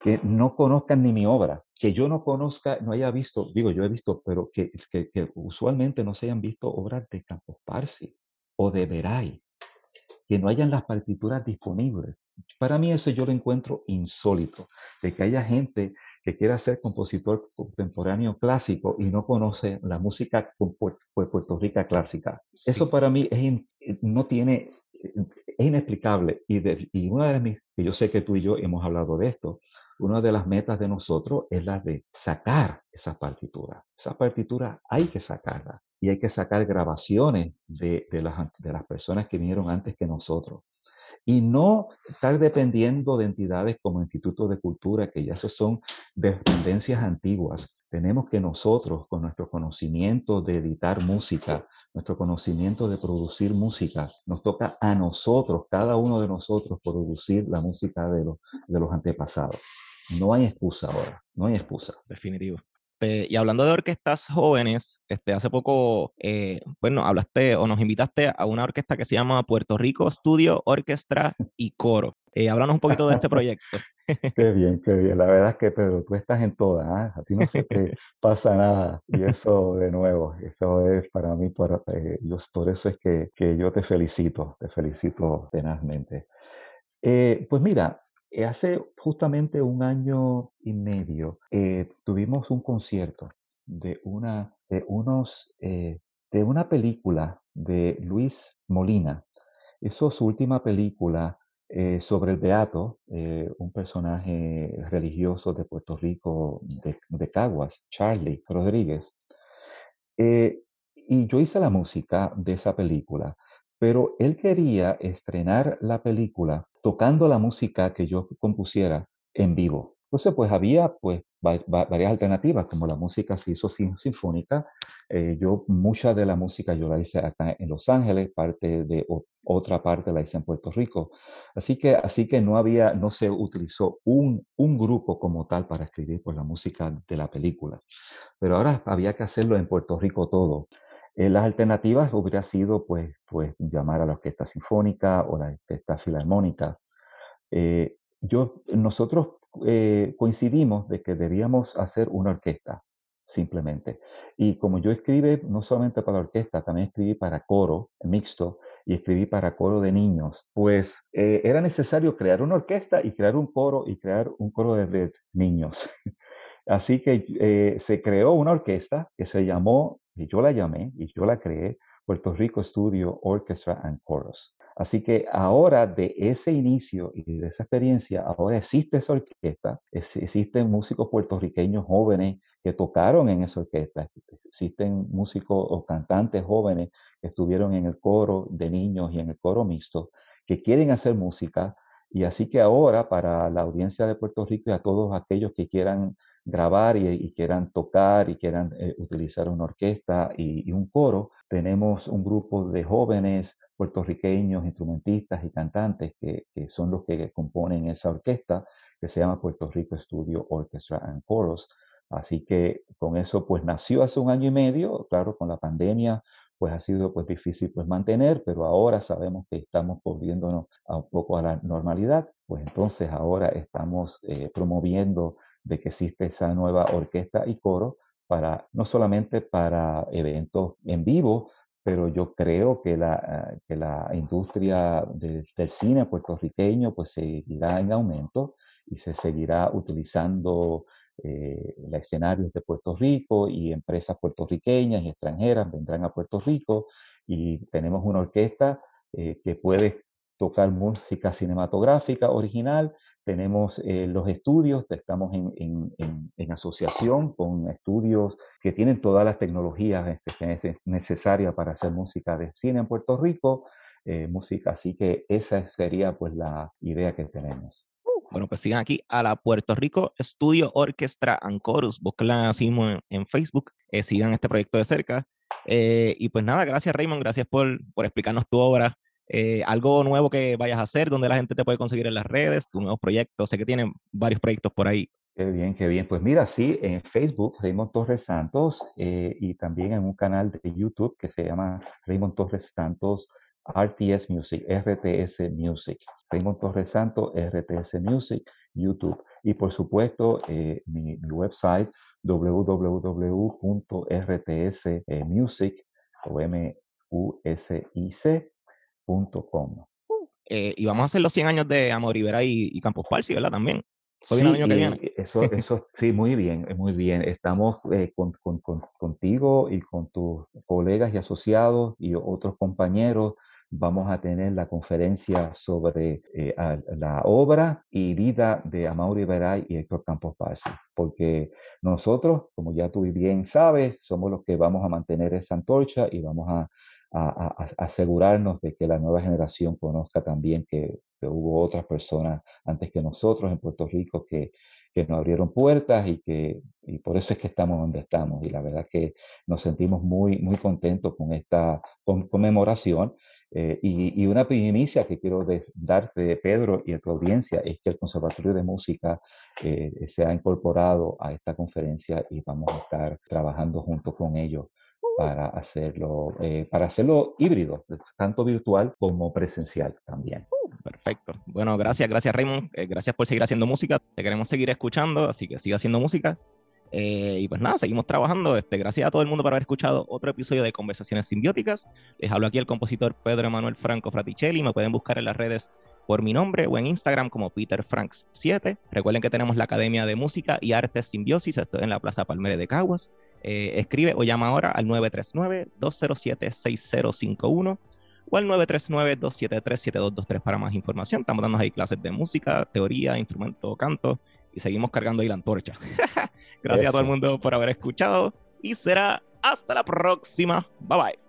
que no conozcan ni mi obra, que yo no conozca, no haya visto, digo yo he visto, pero que, que, que usualmente no se hayan visto obras de Campos Parsi o de Veray, que no hayan las partituras disponibles. Para mí eso yo lo encuentro insólito, de que haya gente que quiera ser compositor contemporáneo clásico y no conoce la música Puerto Rico clásica. Eso para mí es, no tiene es inexplicable. Y, de, y una de mis, que yo sé que tú y yo hemos hablado de esto, una de las metas de nosotros es la de sacar esas partituras. Esas partituras hay que sacarlas y hay que sacar grabaciones de, de, las, de las personas que vinieron antes que nosotros. Y no estar dependiendo de entidades como institutos de cultura, que ya son dependencias antiguas. Tenemos que nosotros, con nuestro conocimiento de editar música, nuestro conocimiento de producir música. Nos toca a nosotros, cada uno de nosotros, producir la música de los, de los antepasados. No hay excusa ahora, no hay excusa. Definitivo. y hablando de orquestas jóvenes, este, hace poco, eh, bueno, hablaste o nos invitaste a una orquesta que se llama Puerto Rico Studio Orquestra y Coro. Eh, háblanos un poquito de este [laughs] proyecto. Qué bien, qué bien. La verdad es que, Pedro, tú estás en todas, ¿ah? a ti no se te [laughs] pasa nada. Y eso, de nuevo, eso es para mí, por, eh, por eso es que, que, yo te felicito, te felicito tenazmente. Eh, pues mira, eh, hace justamente un año y medio tuvimos un concierto de una, de unos, de una película de Luis Molina. Eso su última película eh, sobre el Beato, eh, un personaje religioso de Puerto Rico, de, Caguas, Charlie Rodríguez. Eh, y yo hice la música de esa película, pero él quería estrenar la película tocando la música que yo compusiera en vivo. Entonces, pues había pues varias alternativas, como la música se hizo sinfónica. yo, mucha de la música yo la hice acá en Los Ángeles, parte de otra parte la hice en Puerto Rico. Así que, así que no había, no se utilizó un, un grupo como tal para escribir pues, la música de la película. Pero ahora había que hacerlo en Puerto Rico todo. Eh, las alternativas hubiera sido pues, pues llamar a la orquesta sinfónica o la orquesta filarmónica. Eh, yo, nosotros eh, coincidimos de que debíamos hacer una orquesta, simplemente. Y como yo escribí no solamente para la orquesta, también escribí para coro mixto, y escribí para coro de niños, pues eh, era necesario crear una orquesta y crear un coro y crear un coro de, niños. [laughs] Así que eh, se creó una orquesta que se llamó, y yo la llamé, y yo la creé, Puerto Rico Studio Orchestra and Chorus. Así que ahora de ese inicio y de esa experiencia, ahora existe esa orquesta, existen músicos puertorriqueños jóvenes que tocaron en esa orquesta, existen músicos o cantantes jóvenes que estuvieron en el coro de niños y en el coro mixto, que quieren hacer música. Y así que ahora para la audiencia de Puerto Rico y a todos aquellos que quieran grabar y, quieran tocar y quieran eh, utilizar una orquesta y, un coro, tenemos un grupo de jóvenes puertorriqueños, instrumentistas y cantantes que, que, son los que componen esa orquesta que se llama Puerto Rico Studio Orchestra and Chorus. Así que con eso pues nació hace un año y medio, claro, con la pandemia pues ha sido pues difícil pues mantener, pero ahora sabemos que estamos volviéndonos un poco a la normalidad, pues entonces ahora estamos eh, promoviendo de que existe esa nueva orquesta y coro para no solamente para eventos en vivo, pero yo creo que la, que la industria del cine puertorriqueño pues seguirá en aumento y se seguirá utilizando eh, escenarios de Puerto Rico y empresas puertorriqueñas y extranjeras vendrán a Puerto Rico y tenemos una orquesta eh, que puede tocar música cinematográfica original, tenemos eh, los estudios, estamos en, en, asociación con estudios que tienen todas las tecnologías este, necesarias para hacer música de cine en Puerto Rico, música, así que esa sería pues la idea que tenemos. Bueno, pues sigan aquí a la Puerto Rico Studio Orchestra and Chorus. Busquen así en, Facebook. Eh, sigan este proyecto de cerca. Eh, y pues nada, gracias Raymond, gracias por, por explicarnos tu obra. Eh, algo nuevo que vayas a hacer, donde la gente te puede conseguir en las redes, tus nuevos proyectos. Sé que tienen varios proyectos por ahí. Qué bien, qué bien. Pues mira, sí, en Facebook, Raymond Torres Santos, y también en un canal de YouTube que se llama Raymond Torres Santos RTS Music, RTS Music, Raymond Torres Santo, RTS Music, YouTube. Y por supuesto, eh, mi, website www.rtsmusic.com. Eh, y vamos a hacer los 100 años de Amor Rivera y, y Campos Parsi, ¿verdad? También. Eso sí, año que viene. Eso, eso, sí, muy bien, muy bien. Estamos eh, con, con, contigo y con tus colegas y asociados y otros compañeros vamos a tener la conferencia sobre eh, la obra y vida de Amaury Veray y Héctor Campos Paz, porque nosotros, como ya tú bien sabes, somos los que vamos a mantener esa antorcha y vamos a, asegurarnos de que la nueva generación conozca también que, que, hubo otras personas antes que nosotros en Puerto Rico que que nos abrieron puertas y que y por eso es que estamos donde estamos. Y la verdad que nos sentimos muy, muy contentos con esta conmemoración. Eh, y, una primicia que quiero darte, Pedro, y a tu audiencia, es que el Conservatorio de Música eh, se ha incorporado a esta conferencia y vamos a estar trabajando junto con ellos para hacerlo, eh, para hacerlo híbrido, tanto virtual como presencial también. Perfecto. Bueno, gracias, gracias Raymond. Eh, gracias por seguir haciendo música. Te queremos seguir escuchando, así que siga haciendo música. Eh, y pues nada, seguimos trabajando. Este, gracias a todo el mundo por haber escuchado otro episodio de Conversaciones Simbióticas. Les hablo aquí el compositor Pedro Emanuel Franco Fraticelli. Me pueden buscar en las redes por mi nombre o en Instagram como Peter Franks 7. Recuerden que tenemos la Academia de Música y Artes Simbiosis, esto en la Plaza Palmere de Caguas. Eh, escribe o llama ahora al 939-207-6051 o al 939-273-7223 para más información. Estamos dando ahí clases de música, teoría, instrumento, canto y seguimos cargando ahí la antorcha. [laughs] Gracias a todo el mundo por haber escuchado y será hasta la próxima. Bye bye.